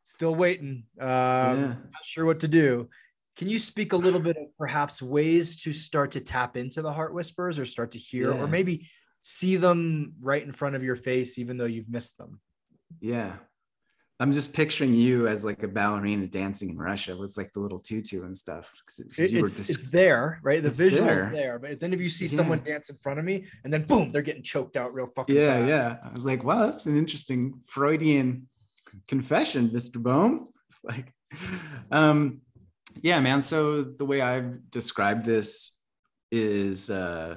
still waiting, uh, Yeah. not sure what to do. Can you speak a little bit of perhaps ways to start to tap into the heart whispers or start to hear Yeah. or maybe see them right in front of your face, even though you've missed them? Yeah. I'm just picturing you as like a ballerina dancing in Russia with like the little tutu and stuff. 'Cause 'cause It- it's, just- it's there, right? The visual there. is there. But then if you see someone dance in front of me and then boom, they're getting choked out real fucking yeah, fast. yeah. I was like, wow, that's an interesting Freudian confession, Mr. Boehm. Like, um, yeah, man. So the way I've described this is uh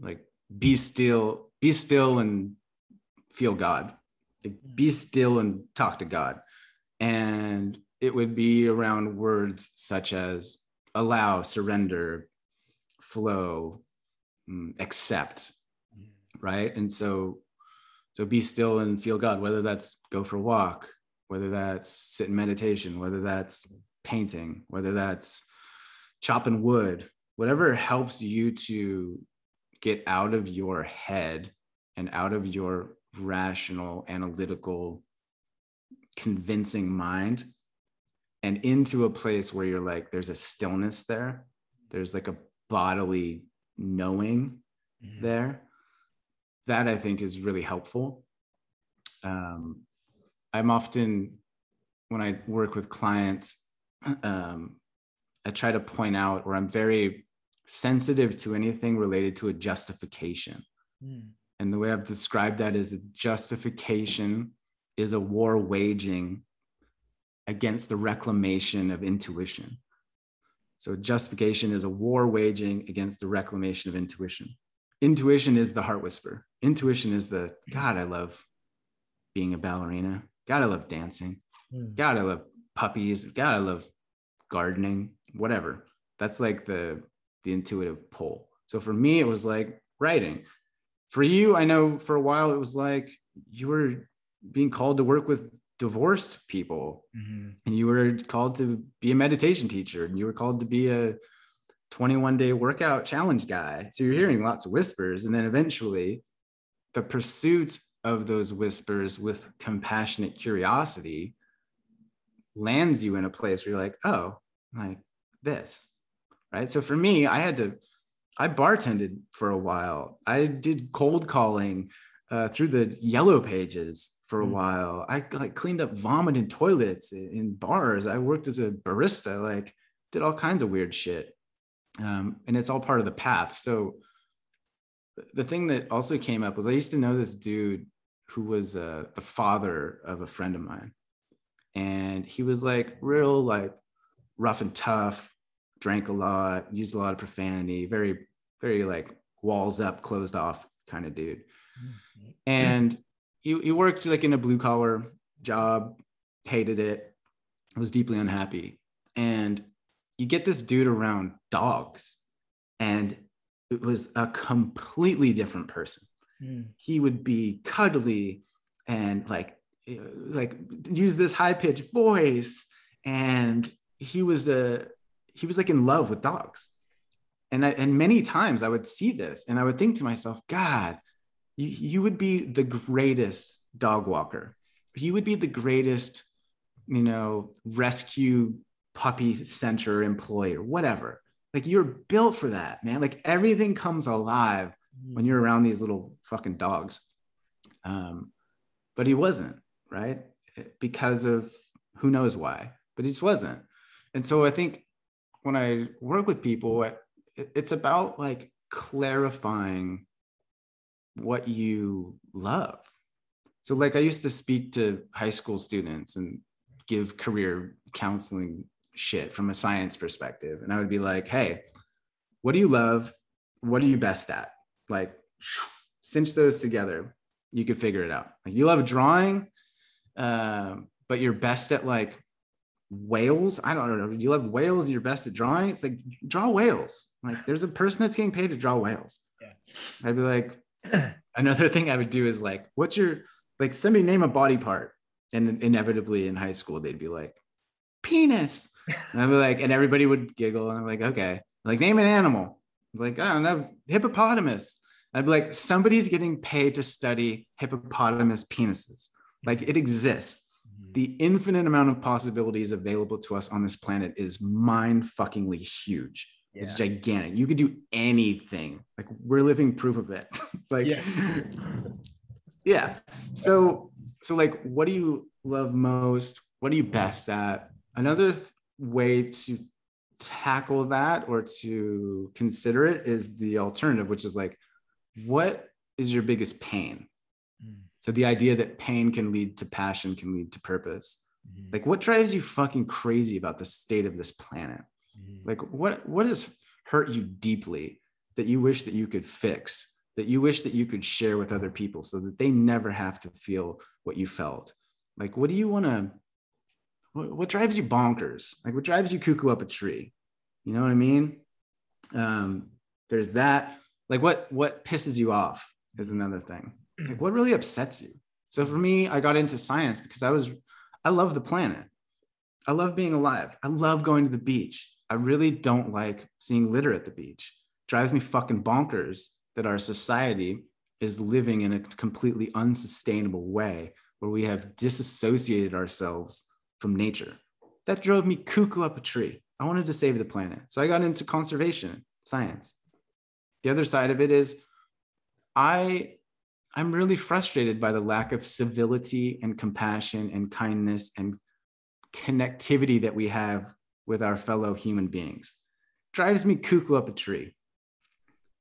like be still, be still and feel God. Be still and talk to God. And it would be around words such as allow, surrender, flow, mm, accept, right and so so be still and feel god whether that's go for a walk whether that's sit in meditation whether that's painting whether that's chopping wood whatever helps you to get out of your head and out of your rational analytical convincing mind and into a place where you're like there's a stillness there there's like a bodily knowing mm-hmm. there that i think is really helpful um, i'm often when i work with clients <clears throat> um, i try to point out where i'm very sensitive to anything related to a justification mm. And the way i've described that is a justification is a war waging against the reclamation of intuition. So justification is a war waging against the reclamation of intuition. Intuition is the heart whisper. Intuition is the God, I love being a ballerina. God, I love dancing. Mm. God, I love puppies. God, I love gardening, whatever. That's like the the intuitive pull. So for me, it was like writing. For you, I know for a while it was like you were being called to work with divorced people. Mm-hmm. and you were called to be a meditation teacher and you were called to be a 21 day workout challenge guy. So you're hearing lots of whispers. And then eventually the pursuit of those whispers with compassionate curiosity lands you in a place where you're like oh like this right? So for me i had to i bartended for a while i did cold calling uh, through the yellow pages for a mm. while. I like cleaned up vomit in toilets in bars. I worked as a barista, like did all kinds of weird shit. Um, and it's all part of the path. So the thing that also came up was I used to know this dude who was uh, the father of a friend of mine. And he was like real like rough and tough, drank a lot, used a lot of profanity, very, very like walls up, closed off kind of dude. Mm-hmm. And he, he worked like in a blue collar job, hated it, was deeply unhappy. And you get this dude around dogs, and it was a completely different person. Mm. He would be cuddly and like like use this high pitched voice, and he was a he was like in love with dogs. And I, and many times I would see this, and I would think to myself, God, you, you would be the greatest dog walker. You would be the greatest, you know, rescue puppy center employee or whatever. Like you're built for that, man. Like everything comes alive when you're around these little fucking dogs. Um, but he wasn't, right? Because of who knows why, but he just wasn't. And so I think when I work with people, it's about like clarifying what you love. So, like, I used to speak to high school students and give career counseling shit from a science perspective. And I would be like, hey, what do you love? What are you best at? Like, <sniffs> cinch those together. You could figure it out. Like, you love drawing, uh, but you're best at like whales. I don't know. You love whales. You're best at drawing. It's like draw whales. Like there's a person that's getting paid to draw whales. Yeah. I'd be like, <clears throat> another thing I would do is like, what's your like somebody name a body part, and inevitably in high school they'd be like, penis, and I'd be like, and everybody would giggle, and I'm like, okay, like name an animal, I'm like I don't know, hippopotamus. I'd be like, somebody's getting paid to study hippopotamus penises. Like it exists. The infinite amount of possibilities available to us on this planet is mind fuckingly huge. Yeah. It's gigantic. You could do anything. Like we're living proof of it. <laughs> like yeah. <laughs> yeah. So so like what do you love most? What are you best at? Another th- way to tackle that or to consider it is the alternative, which is like, what is your biggest pain? So the idea that pain can lead to passion, can lead to purpose. Mm. Like, what drives you fucking crazy about the state of this planet? Mm-hmm. Like what what has hurt you deeply that you wish that you could fix, that you wish that you could share with other people so that they never have to feel what you felt? Like what do you want to what, what drives you bonkers? Like what drives you cuckoo up a tree? You know what I mean? Um, there's that. Like what what pisses you off? is another thing. Like, what really upsets you? So for me, I got into science because I was, I love the planet. I love being alive. I love going to the beach. I really don't like seeing litter at the beach. drives me fucking bonkers that our society is living in a completely unsustainable way where we have disassociated ourselves from nature. That drove me cuckoo up a tree. I wanted to save the planet. So I got into conservation science. The other side of it is I I'm really frustrated by the lack of civility and compassion and kindness and connectivity that we have with our fellow human beings. Drives me cuckoo up a tree.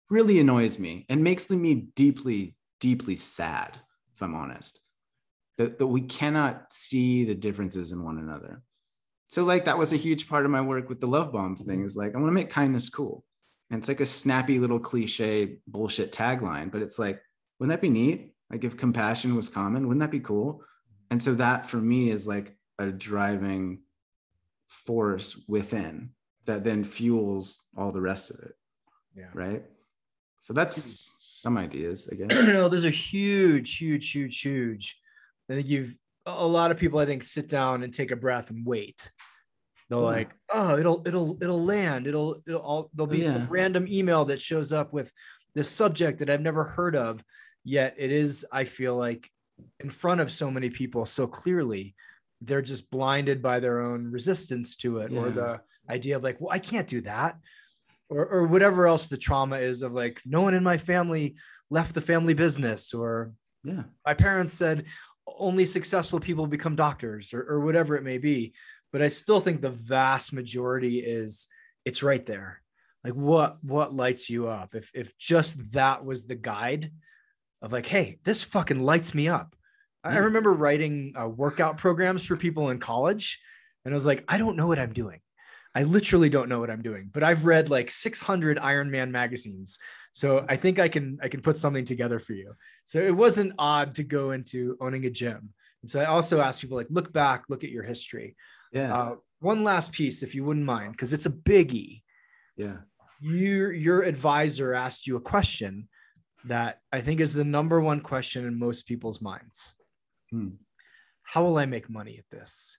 Really annoys me and makes me deeply, deeply sad, if I'm honest. That, that we cannot see the differences in one another. So, like, that was a huge part of my work with the love bombs thing is like, I want to make kindness cool. And it's like a snappy little cliche bullshit tagline, but it's like, wouldn't that be neat? Like, if compassion was common, wouldn't that be cool? And so, that for me is like a driving force within that then fuels all the rest of it. Yeah. Right. So, that's some ideas, I guess. no, those are huge, huge, huge, huge. I think you've a lot of people I think sit down and take a breath and wait. They'll Hmm. like, oh, it'll it'll it'll land. It'll it'll all there'll be Oh, some random email that shows up with this subject that I've never heard of. Yet it is, I feel like, in front of so many people so clearly, they're just blinded by their own resistance to it or the idea of like, well, I can't do that. Or, or whatever else the trauma is of like, no one in my family left the family business or Yeah. my parents said only successful people become doctors or, or whatever it may be but i still think the vast majority is it's right there like what what lights you up if if just that was the guide of like hey this fucking lights me up i remember writing uh, workout programs for people in college and i was like i don't know what i'm doing i literally don't know what i'm doing but i've read like 600 iron man magazines so i think i can i can put something together for you so it wasn't odd to go into owning a gym. And so I also asked people like, look back, look at your history. Yeah. Uh, one last piece, if you wouldn't mind, because it's a biggie. yeah. Your your advisor asked you a question that I think is the number one question in most people's minds. Hmm. How will I make money at this?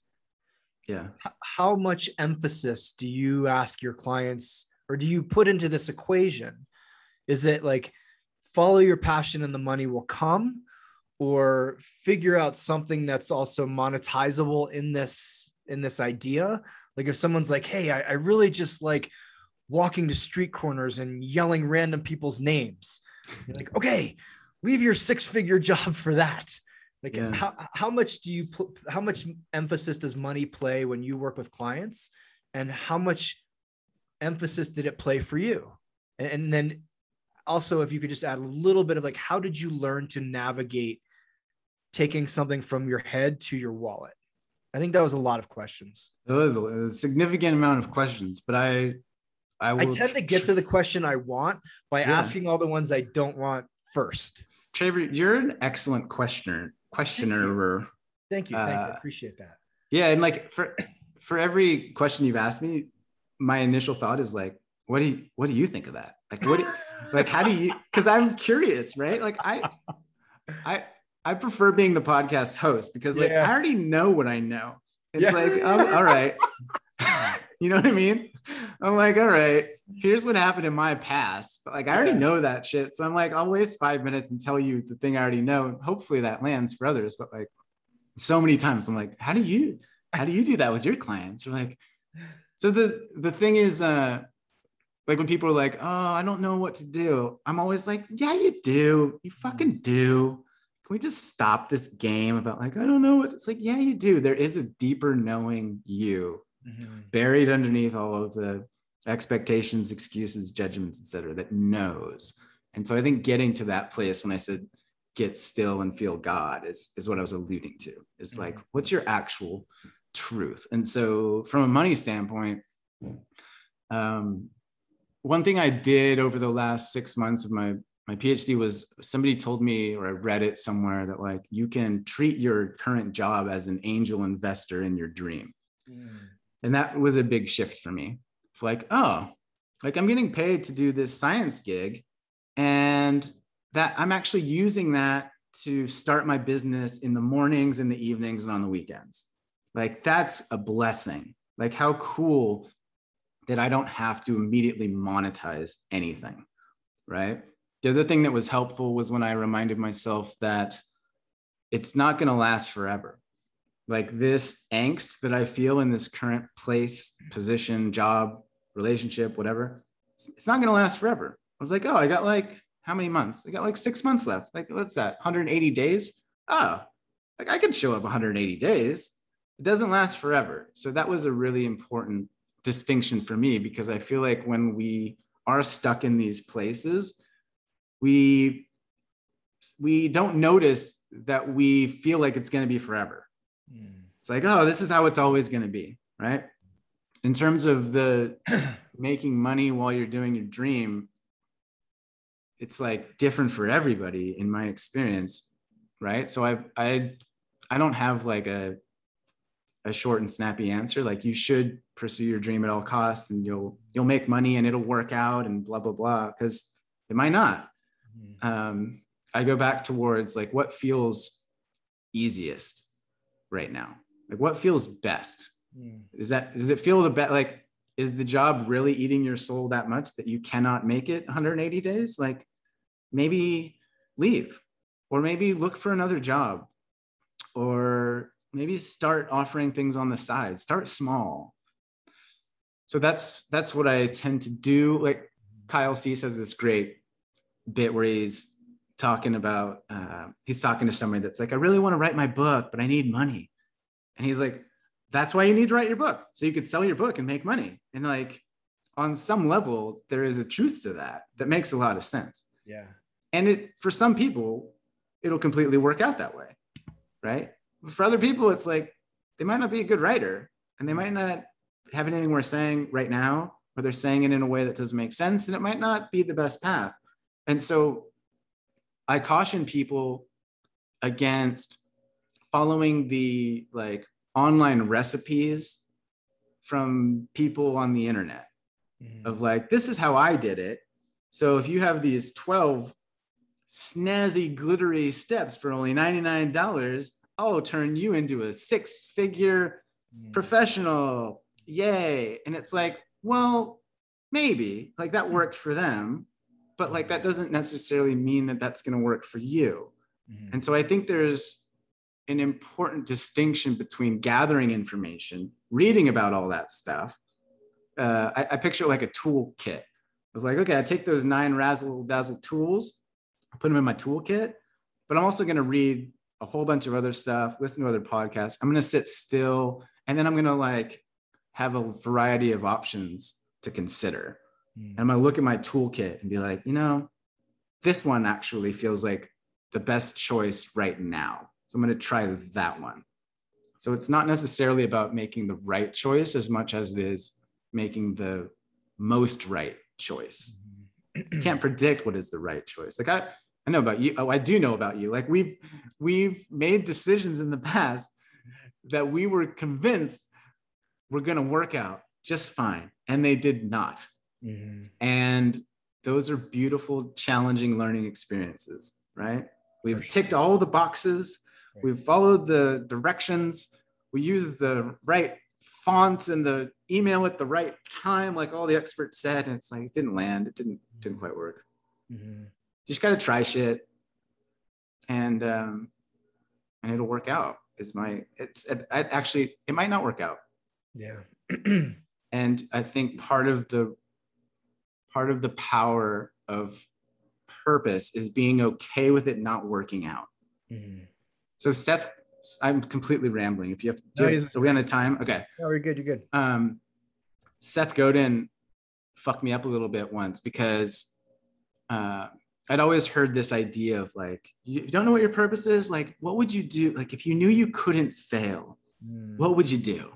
Yeah. How much emphasis do you ask your clients or do you put into this equation? Is it like follow your passion and the money will come or figure out something that's also monetizable in this in this idea? Like if someone's like, "Hey, I, I really just like walking to street corners and yelling random people's names." You're <laughs> like, "Okay, leave your six-figure job for that." Like Yeah. how how much do you pl- how much emphasis does money play when you work with clients and how much emphasis did it play for you? And, and then also if you could just add a little bit of like how did you learn to navigate taking something from your head to your wallet? I think that was a lot of questions. It was a, it was a significant amount of questions, but I, I, I will tend to get to the question I want by Yeah. asking all the ones I don't want first. Traver, you're an excellent questioner, questioner. Thank you. Thank you. I Uh, appreciate that. Yeah, and like for for every question you've asked me, my initial thought is like, what do you what do you think of that? Like, what, do, <laughs> like, how do you? Because I'm curious, right? Like, I, I, I prefer being the podcast host because like Yeah. I already know what I know. It's Yeah. like, oh, all right, <laughs> <laughs> you know what I mean? I'm like, all right, here's what happened in my past. But, like, I already know that shit, so I'm like, I'll waste five minutes and tell you the thing I already know. Hopefully that lands for others, but like, so many times I'm like, how do you, how do you do that with your clients? Or like, so the the thing is, uh, like when people are like, oh, I don't know what to do, I'm always like, yeah, you do. You fucking do. Can we just stop this game about like, I don't know what it's like? Yeah, you do. There is a deeper knowing you Mm-hmm. buried underneath all of the expectations, excuses, judgments, etc., that knows. And so I think getting to that place when I said get still and feel God is, is what I was alluding to. Is mm-hmm. like, what's your actual truth? And so from a money standpoint, um, one thing I did over the last six months of my my PhD was somebody told me or I read it somewhere that like you can treat your current job as an angel investor in your dream. Mm. And that was a big shift for me. Like, oh, like I'm getting paid to do this science gig. And that I'm actually using that to start my business in the mornings, in the evenings, and on the weekends. Like that's a blessing. Like how cool that I don't have to immediately monetize anything. Right. The other thing that was helpful was when I reminded myself that it's not going to last forever. Like this angst that I feel in this current place, position, job, relationship, whatever, it's not going to last forever. I was like, oh, I got like how many months? I got like six months left. Like, what's that? 180 days? Oh, like I can show up 180 days. It doesn't last forever. So that was a really important distinction for me because I feel like when we are stuck in these places, we we don't notice that we feel like it's going to be forever. Mm. It's like, oh, this is how it's always going to be, right? In terms of the <clears throat> making money while you're doing your dream, it's like different for everybody in my experience, right? So I I I don't have like a a short and snappy answer like you should pursue your dream at all costs and you'll you'll make money and it'll work out and blah blah blah because it might not mm-hmm. um, i go back towards like what feels easiest right now? Like what feels best? Mm. is that does it feel the best like is the job really eating your soul that much that you cannot make it 180 days? Like maybe leave or maybe look for another job or maybe start offering things on the side. Start small. So that's that's what i tend to do. Like Kyle Cease says this great bit where he's talking about uh, he's talking to somebody that's like i really want to write my book but i need money. And he's like that's why you need to write your book so you could sell your book and make money. And like on some level there is a truth to that that makes a lot of sense. Yeah. And it for some people it'll completely work out that way right? For other people, it's like they might not be a good writer and they might not have anything worth saying right now, or they're saying it in a way that doesn't make sense, and it might not be the best path. And so I caution people against following the like online recipes from people on the internet mm-hmm. of like, this is how I did it. So if you have these 12 snazzy, glittery steps for only $99, I'll turn you into a six figure mm. professional. Yay. And it's like, well, maybe like that worked for them, but like that doesn't necessarily mean that that's going to work for you. Mm-hmm. And so I think there's an important distinction between gathering information, reading about all that stuff. Uh, I, I picture like a toolkit of like, okay, I take those nine razzle dazzle tools, I put them in my toolkit, but I'm also going to read a whole bunch of other stuff, listen to other podcasts. I'm going to sit still and then I'm going to like have a variety of options to consider. Mm. And I'm to look at my toolkit and be like, you know, this one actually feels like the best choice right now. So I'm going to try that one. So it's not necessarily about making the right choice as much as it is making the most right choice. Mm-hmm. you can't predict what is the right choice. Like I, I know about you. Oh, I do know about you. Like we've we've made decisions in the past that we were convinced were going to work out just fine, and they did not. Mm-hmm. And those are beautiful, challenging learning experiences, right? We've sure. ticked all the boxes. Right. We've followed the directions. We use the right font and the email at the right time, like all the experts said, and it's like it didn't land. It didn't didn't quite work. Mm-hmm just got to try shit and um and it'll work out is my it's it, it actually it might not work out yeah <clears throat> and i think part of the part of the power of purpose is being okay with it not working out mm-hmm. so seth i'm completely rambling if you have, do no, you are we on a time okay no we're good you're good um seth godin fucked me up a little bit once because uh I'd always heard this idea of like, you don't know what your purpose is. Like, what would you do? Like, if you knew you couldn't fail, mm. what would you do?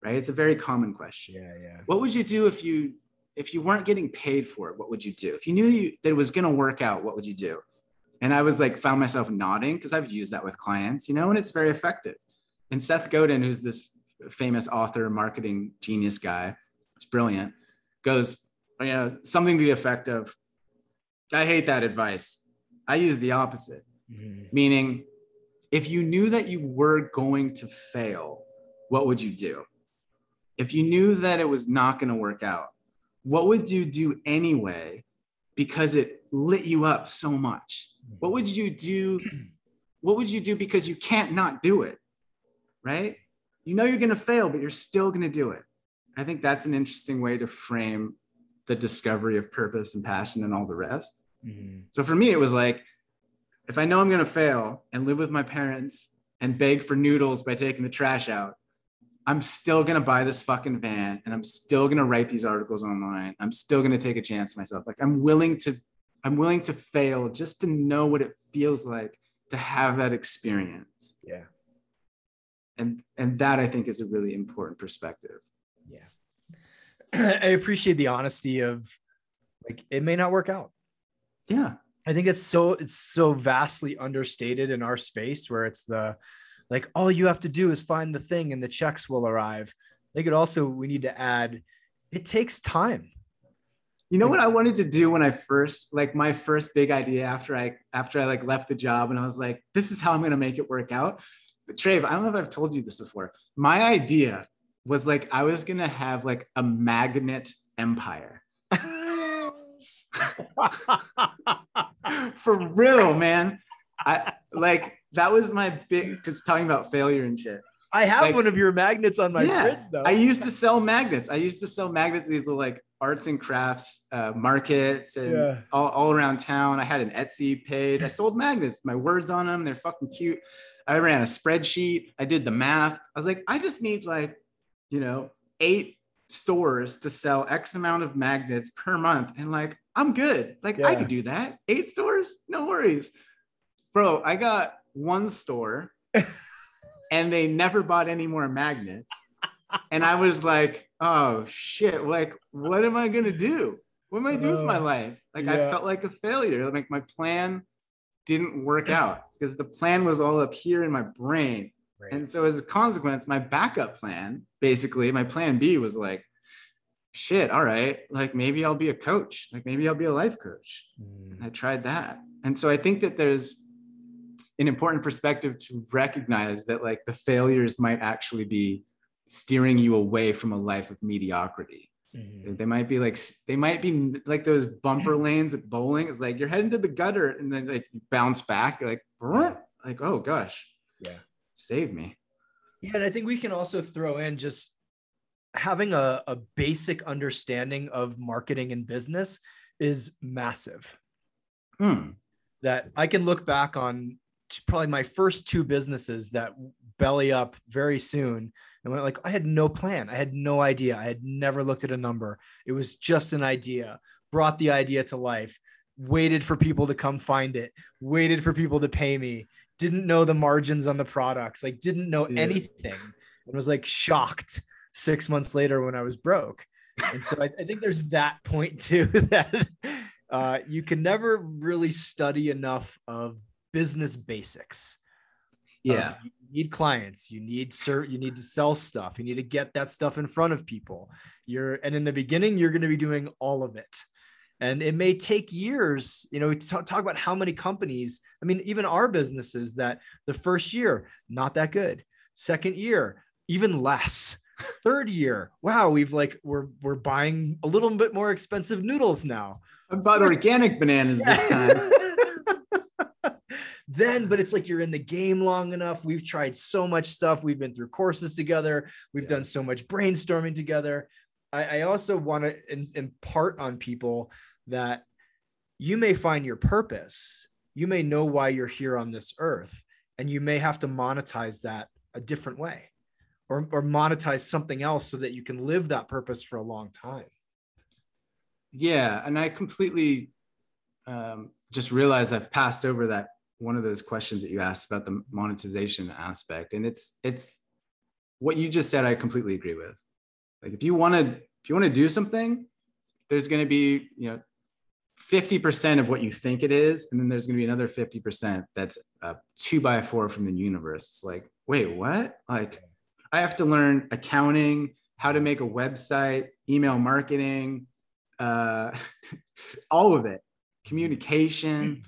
Right? It's a very common question. Yeah, yeah. What would you do if you if you weren't getting paid for it? What would you do? If you knew you, that it was going to work out, what would you do? And I was like, found myself nodding because I've used that with clients, you know, and it's very effective. And Seth Godin, who's this famous author, marketing genius guy, it's brilliant, goes, you know, something to the effect of, I hate that advice. I use the opposite, Mhm. meaning if you knew that you were going to fail, what would you do? If you knew that it was not going to work out, what would you do anyway because it lit you up so much? What would you do? What would you do because you can't not do it? Right? You know you're going to fail, but you're still going to do it. I think that's an interesting way to frame the discovery of purpose and passion and all the rest. Mhm. So for me, it was like, if I know I'm going to fail and live with my parents and beg for noodles by taking the trash out, I'm still going to buy this fucking van and I'm still going to write these articles online. I'm still going to take a chance myself. Like I'm willing to, I'm willing to fail just to know what it feels like to have that experience. Yeah. And, and that I think is a really important perspective. Yeah. <clears throat> I appreciate the honesty of like it may not work out. Yeah. I think it's so it's so vastly understated in our space where it's the like all you have to do is find the thing and the checks will arrive. I think it also we need to add it takes time. You know what I wanted to do when I first like my first big idea after I after I like left the job and I was like, this is how I'm gonna make it work out. But Trav, I don't know if I've told you this before. My idea was like I was gonna have like a magnet empire. <laughs> <laughs> For real, man. I like that was my big just talking about failure and shit. I have Like- one of your magnets on my Yeah, fridge though. I used to sell magnets. I used to sell magnets, these little like arts and crafts uh, markets and Yeah. all, all around town. I had an Etsy page. I sold magnets, my words on them. They're fucking cute. I ran a spreadsheet. I did the math. I was like, I just need like, you know, eight stores to sell X amount of magnets per month. And like, I'm good. Like, I could do that. Eight stores, no worries. Bro, I got one store <laughs> and they never bought any more magnets. And I was like, oh shit, like, what am I gonna do? What am I do with my Uh, life? Like, I felt like a failure. Like, my plan didn't work out because the plan was all up here in my brain. Right. And so, as a consequence, my backup plan, basically, my plan B was like, shit, all right, like maybe I'll be a coach, like maybe I'll be a life coach. Mm, I tried that. And so I think that there's an important perspective to recognize that like the failures might actually be steering you away from a life of mediocrity. mhm. They might be like they might be like those bumper <laughs> lanes at bowling. It's like you're heading to the gutter and then like you bounce back. You're like, "Brr," like oh gosh, Yeah. save me. Yeah, and I think we can also throw in just having a, a basic understanding of marketing and business is massive. Hmm. That I can look back on probably my first two businesses that belly up very soon and went like I had no plan. I had no idea. I had never looked at a number. It was just an idea. Brought the idea to life. Waited for people to come find it. Waited for people to pay me. Didn't know the margins on the products. Like didn't know Yeah. anything. And was like shocked six months later when I was broke. And so I, I think there's that point too <laughs> that uh, you can never really study enough of business basics. Yeah. Um, you need clients. You need sir. You need to sell stuff. You need to get that stuff in front of people. You're and in the beginning, you're going to be doing all of it, and it may take years. You know, we talk, talk about how many companies. I mean, even our businesses that the first year not that good. Second year, even less. <laughs> Third year, wow, we've like we're we're buying a little bit more expensive noodles now. I bought organic bananas this time. <laughs> then but it's like you're in the game long enough. We've tried so much stuff. We've been through courses together. We've Yeah. done so much brainstorming together. I, I also want to impart on people that you may find your purpose. You may know why you're here on this earth and you may have to monetize that a different way or, or monetize something else so that you can live that purpose for a long time. Yeah, and I completely um, just realized I've passed over that one of those questions that you asked about the monetization aspect, and it's it's what you just said. I completely agree with. Like, if you want to if you want to do something, there's going to be you know fifty percent of what you think it is, and then there's going to be another fifty percent that's a two by four from the universe. It's like, wait, what? Like, I have to learn accounting, how to make a website, email marketing, uh, <laughs> all of it, communication,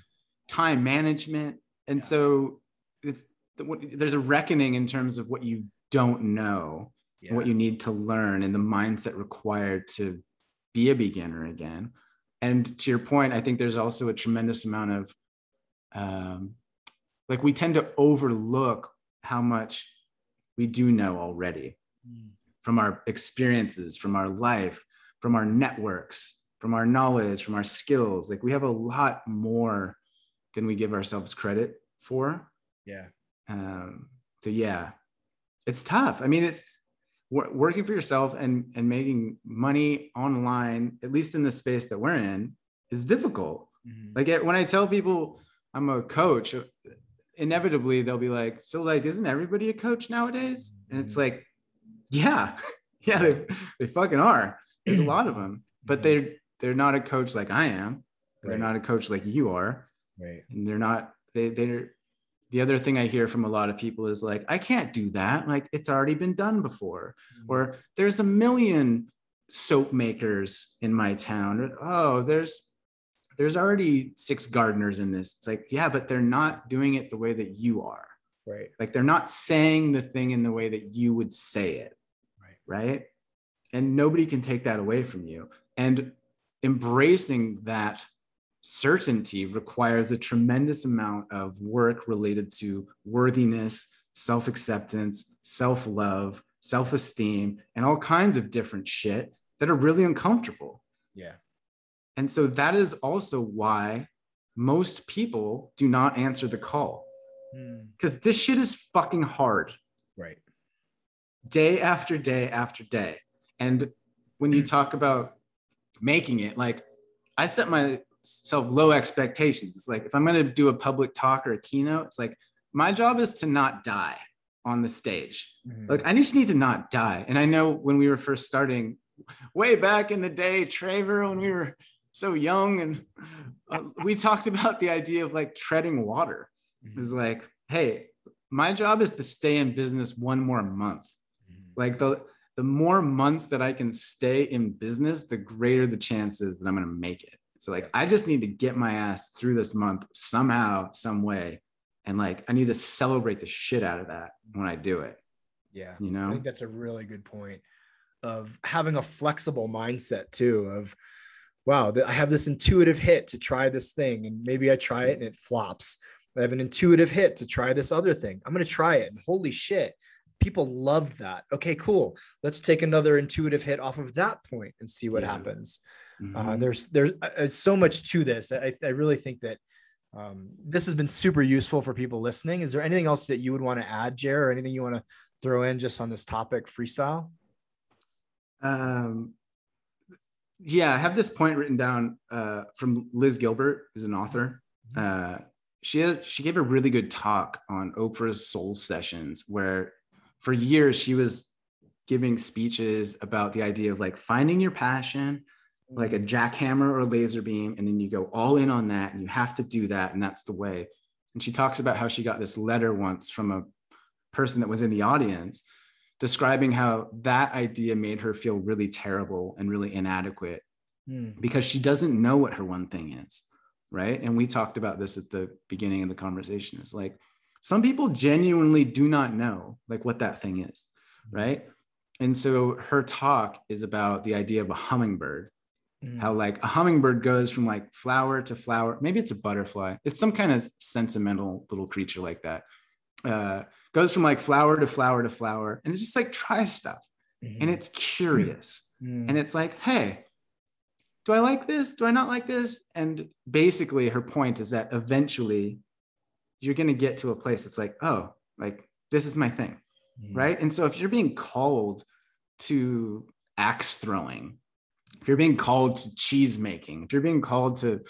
time management. And Yeah. so there's a reckoning in terms of what you don't know, Yeah. what you need to learn, and the mindset required to be a beginner again. And to your point, I think there's also a tremendous amount of, um, like, we tend to overlook how much we do know already Mm. from our experiences, from our life, from our networks, from our knowledge, from our skills. Like we have a lot more than we give ourselves credit for. Yeah. Um, so yeah, it's tough. I mean, it's wor- working for yourself and and making money online, at least in the space that we're in, is difficult. Mhm. Like when I tell people I'm a coach, inevitably they'll be like, "So like, isn't everybody a coach nowadays?" And it's Mhm. like, "Yeah, <laughs> yeah, they they fucking are. There's a lot of them, but Mhm. they're they're not a coach like I am. They're not a coach like you are, Right. and they're not. They they're." The other thing I hear from a lot of people is like, I can't do that. Like, it's already been done before mm-hmm. or there's a million soap makers in my town or, oh there's there's already six gardeners in this it's like yeah but they're not doing it the way that you are Right. like they're not saying the thing in the way that you would say it Right. right and nobody can take that away from you and embracing that certainty requires a tremendous amount of work related to worthiness self-acceptance self-love self-esteem and all kinds of different shit that are really uncomfortable Yeah. and so that is also why most people do not answer the call hmm. because this shit is fucking hard Right. day after day after day. And when you talk about making it, like I set myself low expectations. It's like if I'm going to do a public talk or a keynote, it's like my job is to not die on the stage. Mhm. Like I just need to not die. And I know when we were first starting, way back in the day, Traver, when we were so young, and uh, we talked about the idea of like treading water. Mhm. It's like, hey, my job is to stay in business one more month. Mhm. Like the the more months that I can stay in business, the greater the chances that I'm going to make it. So like I just need to get my ass through this month somehow, some way, and like I need to celebrate the shit out of that when I do it. Yeah. You know, I think that's a really good point of having a flexible mindset too of wow, I have this intuitive hit to try this thing and maybe I try it and it flops. I have an intuitive hit to try this other thing. I'm going to try it and holy shit, people love that. Okay, cool. Let's take another intuitive hit off of that point and see what Yeah. happens. Uh, Mhm. there's there's uh, uh, so much to this. I, I really think that um, this has been super useful for people listening. Is there anything else that you would want to add, Jer, or anything you want to throw in just on this topic, freestyle? Um, yeah, I have this point written down uh, from Liz Gilbert, who's an author. Uh, she had, she gave a really good talk on Oprah's Soul Sessions, where for years she was giving speeches about the idea of like finding your passion, like a jackhammer or a laser beam, and then you go all in on that, and you have to do that, and that's the way. And she talks about how she got this letter once from a person that was in the audience describing how that idea made her feel really terrible and really inadequate Mm, because she doesn't know what her one thing is right? And we talked about this at the beginning of the conversation. It's like some people genuinely do not know like what that thing is right? And so her talk is about the idea of a hummingbird mm, how like a hummingbird goes from like flower to flower maybe it's a butterfly it's some kind of sentimental little creature like that uh goes from like flower to flower to flower and it just like tries stuff mhm, and it's curious mm, and it's like hey do i like this? Do i not like this? And basically her point is that eventually you're going to get to a place it's like oh like this is my thing mhm, right? And so if you're being called to axe throwing if you're being called to cheese making if you're being called to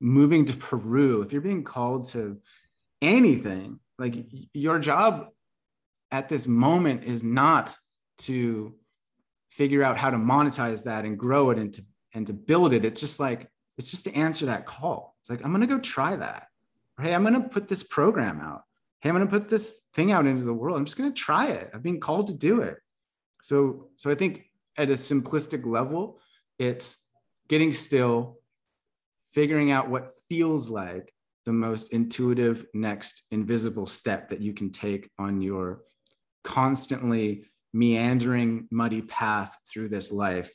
moving to peru if you're being called to anything like your job at this moment is not to figure out how to monetize that and grow it and to and to build it. It's just like it's just to answer that call. It's like i'm to go try that. Hey i'm to put this program out. Hey i'm to put this thing out into the world. I'm just to try it. I've been called to do it. So so i think at a simplistic level it's getting still figuring out what feels like the most intuitive next invisible step that you can take on your constantly meandering muddy path through this life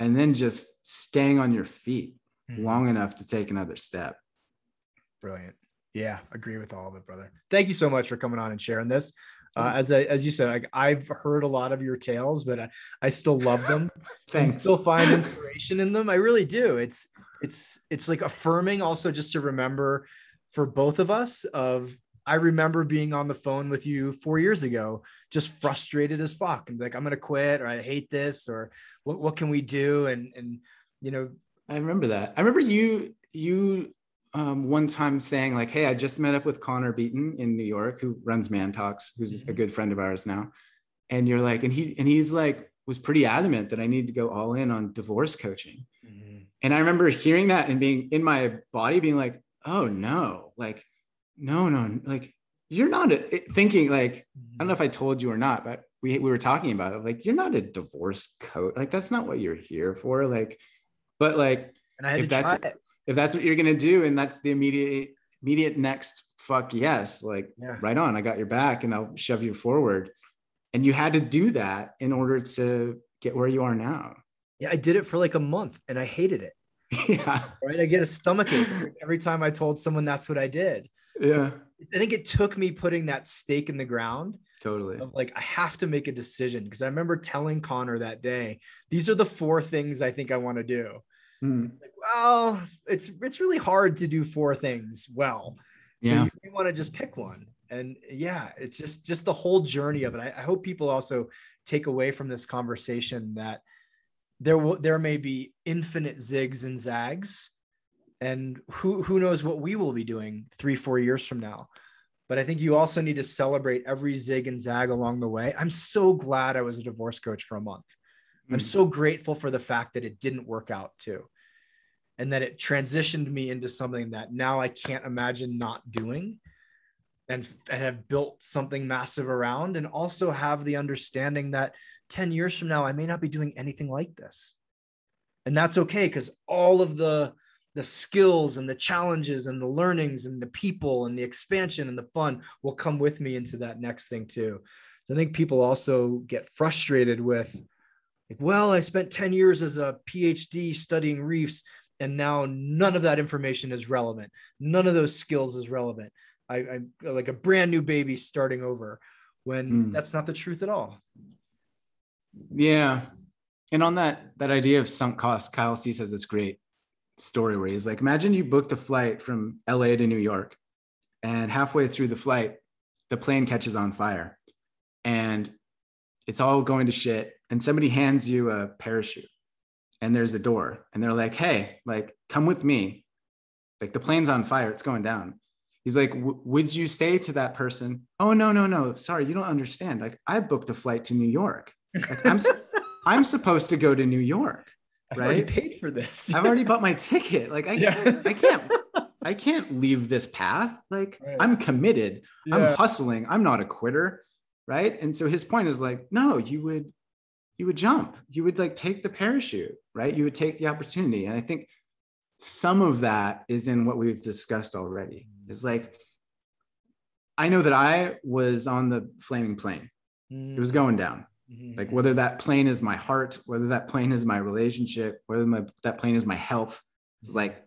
and then just staying on your feet mm-hmm. long enough to take another step. Brilliant. Yeah agree with all of it brother. Thank you so much for coming on and sharing this uh, as I, as you said, like, I've heard a lot of your tales, but I, I still love them. <laughs> Thanks. I still find <laughs> inspiration in them. I really do. It's it's it's like affirming also just to remember for both of us of I remember being on the phone with you four years ago, just frustrated as fuck, and like I'm gonna quit or I hate this or what what can we do? And and you know, I remember that. I remember you you um, one time saying like, "Hey, I just met up with Connor Beaton in New York, who runs ManTalks, who's mm-hmm. a good friend of ours now." And you're like, and he and he's like was pretty adamant that I need to go all in on divorce coaching. Mm-hmm. And I remember hearing that and being in my body, being like, "Oh no, like, no, no, like." You're not a, thinking like I don't know if I told you or not, but we we were talking about it. Like you're not a divorce coach. Like that's not what you're here for. Like, but like and I had if to that's try it if that's what you're gonna do and that's the immediate immediate next fuck yes like yeah. right on i got your back and i'll shove you forward. And you had to do that in order to get where you are now. Yeah i did it for like a month and i hated it. <laughs> Yeah. Right? I get a stomach ache every time i told someone that's what i did. Yeah. I think it took me putting that stake in the ground totally. of like i have to make a decision because i remember telling connor that day these are the four things i think i want to do. Mm. Like, well, it's it's really hard to do four things well. So yeah. you, you want to just pick one. And yeah, it's just just the whole journey of it. I, I hope people also take away from this conversation that there will there may be infinite zigs and zags and who who knows what we will be doing three four years from now but i think you also need to celebrate every zig and zag along the way i'm so glad i was a divorce coach for a month I'm hmm. so grateful for the fact that it didn't work out too. And that it transitioned me into something that now I can't imagine not doing and, and have built something massive around and also have the understanding that 10 years from now, I may not be doing anything like this. And that's okay because all of the the skills and the challenges and the learnings and the people and the expansion and the fun will come with me into that next thing too. So I think people also get frustrated with like, well, I spent 10 years as a PhD studying reefs, and now none of that information is relevant. None of those skills is relevant. I, am like a brand new baby starting over when mm. that's not the truth at all. Yeah. And on that that idea of sunk cost, Kyle Cease has this great story where he's like, imagine you booked a flight from LA to New York, and halfway through the flight, the plane catches on fire. And it's all going to shit and somebody hands you a parachute and there's a door and they're like hey like come with me like the plane's on fire it's going down he's like would you say to that person oh no no no sorry you don't understand like i booked a flight to new york like i'm <laughs> i'm supposed to go to new york I've right? already paid for this. I've already bought my ticket. Like I, yeah. I can't, <laughs> I can't leave this path. Like right. I'm committed. Yeah. I'm hustling. I'm not a quitter right and so his point is like no you would you would jump. You would like take the parachute right? You would take the opportunity. And i think some of that is in what we've discussed already. Is like i know that i was on the flaming plane. It was going down. Mm-hmm. like whether that plane is my heart whether that plane is my relationship whether my, that plane is my health it's like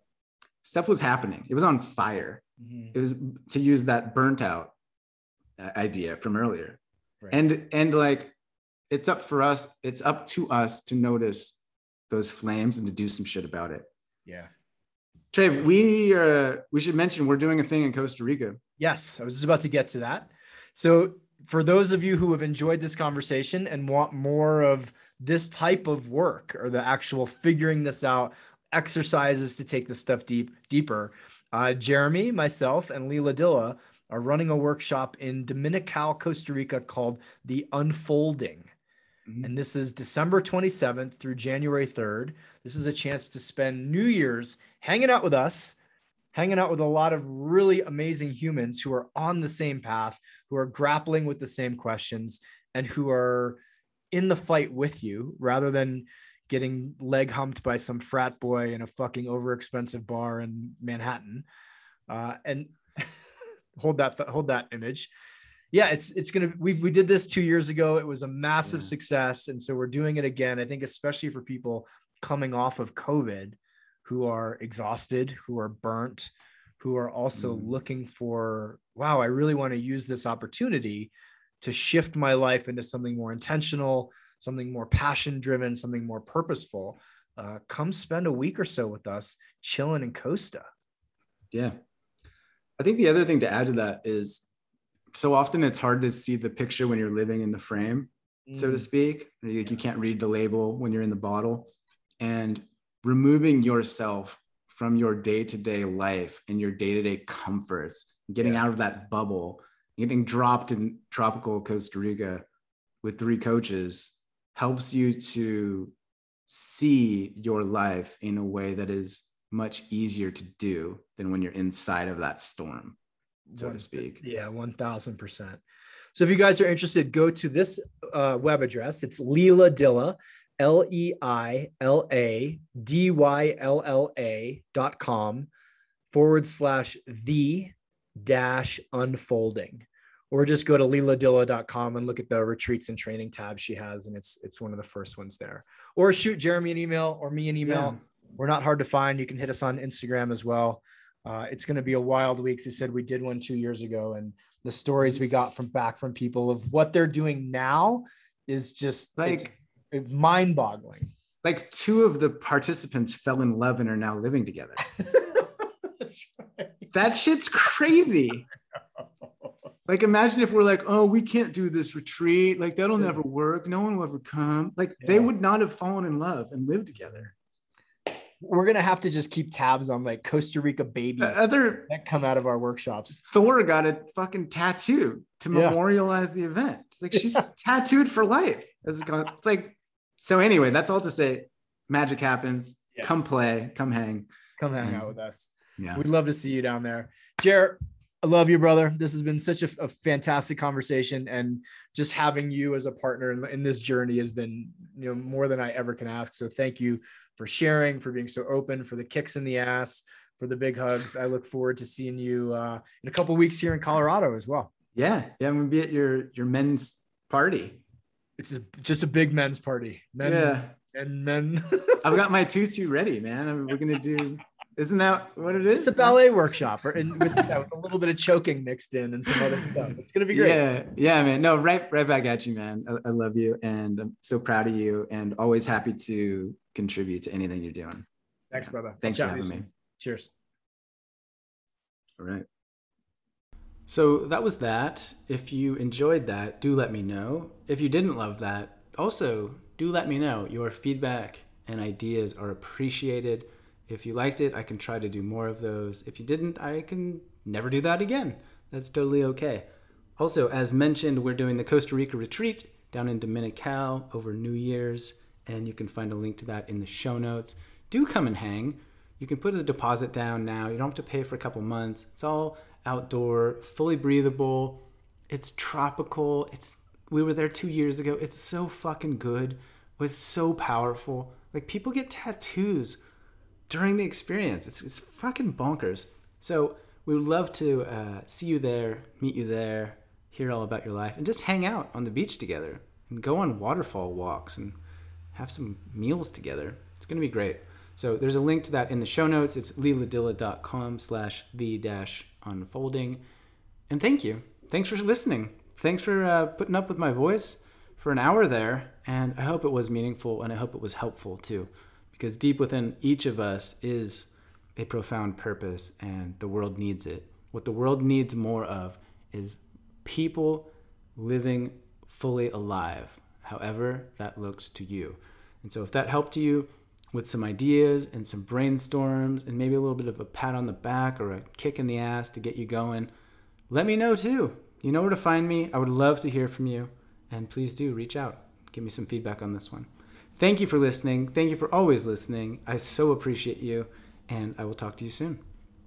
stuff was happening. It was on fire. Mm-hmm. it was to use that burnt out uh, idea from earlier. Right. and and like it's up for us it's up to us to notice those flames and to do some shit about it yeah Trav, we uh we should mention we're doing a thing in Costa Rica. Yes, I was just about to get to that. So for those of you who have enjoyed this conversation and want more of this type of work or the actual figuring this out exercises to take this stuff deep deeper, uh, Jeremy, myself, and Leila Dylla are running a workshop in Dominical, Costa Rica called The Unfolding. Mm-hmm. And this is December 27th through January 3rd. This is a chance to spend New Year's hanging out with us, hanging out with a lot of really amazing humans who are on the same path, who are grappling with the same questions, and who are in the fight with you rather than getting leg humped by some frat boy in a fucking overexpensive bar in Manhattan Uh, and <laughs> hold that hold that image. Yeah, it's it's gonna we we did this two years ago. It was a massive yeah. success, and so we're doing it again. I think especially for people coming off of COVID, who are exhausted, who are burnt, who are also mm. looking for wow, I really want to use this opportunity to shift my life into something more intentional, something more passion driven, something more purposeful. Uh, come spend a week or so with us chilling in Costa. Yeah. I think the other thing to add to that is so often it's hard to see the picture when you're living in the frame, mm. so to mm. speak. You, you can't read the label when you're in the bottle. And removing yourself from your day to day life and your day to day comforts, getting yeah. out of that bubble, getting dropped in tropical Costa Rica with three coaches helps you to see your life in a way that is much easier to do than when you're inside of that storm, so One, to speak. Yeah, 1000%. So if you guys are interested, go to this uh, web address. It's Leila Dylla, L E I L A D Y L L A dot com forward slash the dash unfolding. Or just go to leiladylla.com and look at the retreats and training tab she has, and it's it's one of the first ones there. Or shoot Jeremy an email or me an email. Yeah we're not hard to find. You can hit us on Instagram as well. Uh, it's going to be a wild week. They said we did one two years ago, and the stories we got from back from people of what they're doing now is just like mind boggling. Like two of the participants fell in love and are now living together. <laughs> That's right. That shit's crazy. Like imagine if we're like, oh, we can't do this retreat. Like that'll never work. No one will ever come. Like yeah. they would not have fallen in love and lived together we're gonna have to just keep tabs on like Costa Rica babies other that come out of our workshops. Thor got a fucking tattoo to yeah. memorialize the event. It's like she's <laughs> tattooed for life. It's like so. Anyway, that's all to say. Magic happens. Yeah. Come play. Come hang. Come hang and, out with us. Yeah, we'd love to see you down there, Jared. I love you, brother. This has been such a, a, fantastic conversation, and just having you as a partner in, in, this journey has been, you know, more than I ever can ask. So thank you for sharing, for being so open, for the kicks in the ass, for the big hugs. I look forward to seeing you uh, in a couple weeks here in Colorado as well. Yeah, yeah, I'm gonna be at your your men's party. It's just a big men's party. Men, yeah, and men. <laughs> I've got my tutu ready, man. I mean, we're gonna do. Isn't that what it is? It's a ballet workshop, or and with, yeah, with, a little bit of choking mixed in and some other stuff. It's gonna be great. Yeah, yeah, man. No, right, right back at you, man. I, I love you, and I'm so proud of you, and always happy to contribute to anything you're doing. Thanks, yeah. brother. Thanks for having me. Cheers. All right. So that was that. If you enjoyed that, do let me know. If you didn't love that, also do let me know. Your feedback and ideas are appreciated. If you liked it, I can try to do more of those. If you didn't, I can never do that again. That's totally okay. Also, as mentioned, we're doing the Costa Rica retreat down in Dominical over New Year's and you can find a link to that in the show notes. Do come and hang. You can put a deposit down now. You don't have to pay for a couple months. It's all outdoor, fully breathable. It's tropical. It's we were there 2 years ago. It's so fucking good. It's so powerful. Like people get tattoos during the experience. It's it's fucking bonkers. So we would love to uh, see you there, meet you there, hear all about your life, and just hang out on the beach together and go on waterfall walks and have some meals together. It's going to be great. So there's a link to that in the show notes. It's leiladylla.com slash the dash unfolding. And thank you. Thanks for listening. Thanks for uh, putting up with my voice for an hour there. And I hope it was meaningful and I hope it was helpful too. Because deep within each of us is a profound purpose and the world needs it. What the world needs more of is people living fully alive, however that looks to you. And so if that helped you with some ideas and some brainstorms and maybe a little bit of a pat on the back or a kick in the ass to get you going, let me know too. You know where to find me. I would love to hear from you. And please do reach out. Give me some feedback on this one. Thank you for listening. Thank you for always listening. I so appreciate you. And I will talk to you soon.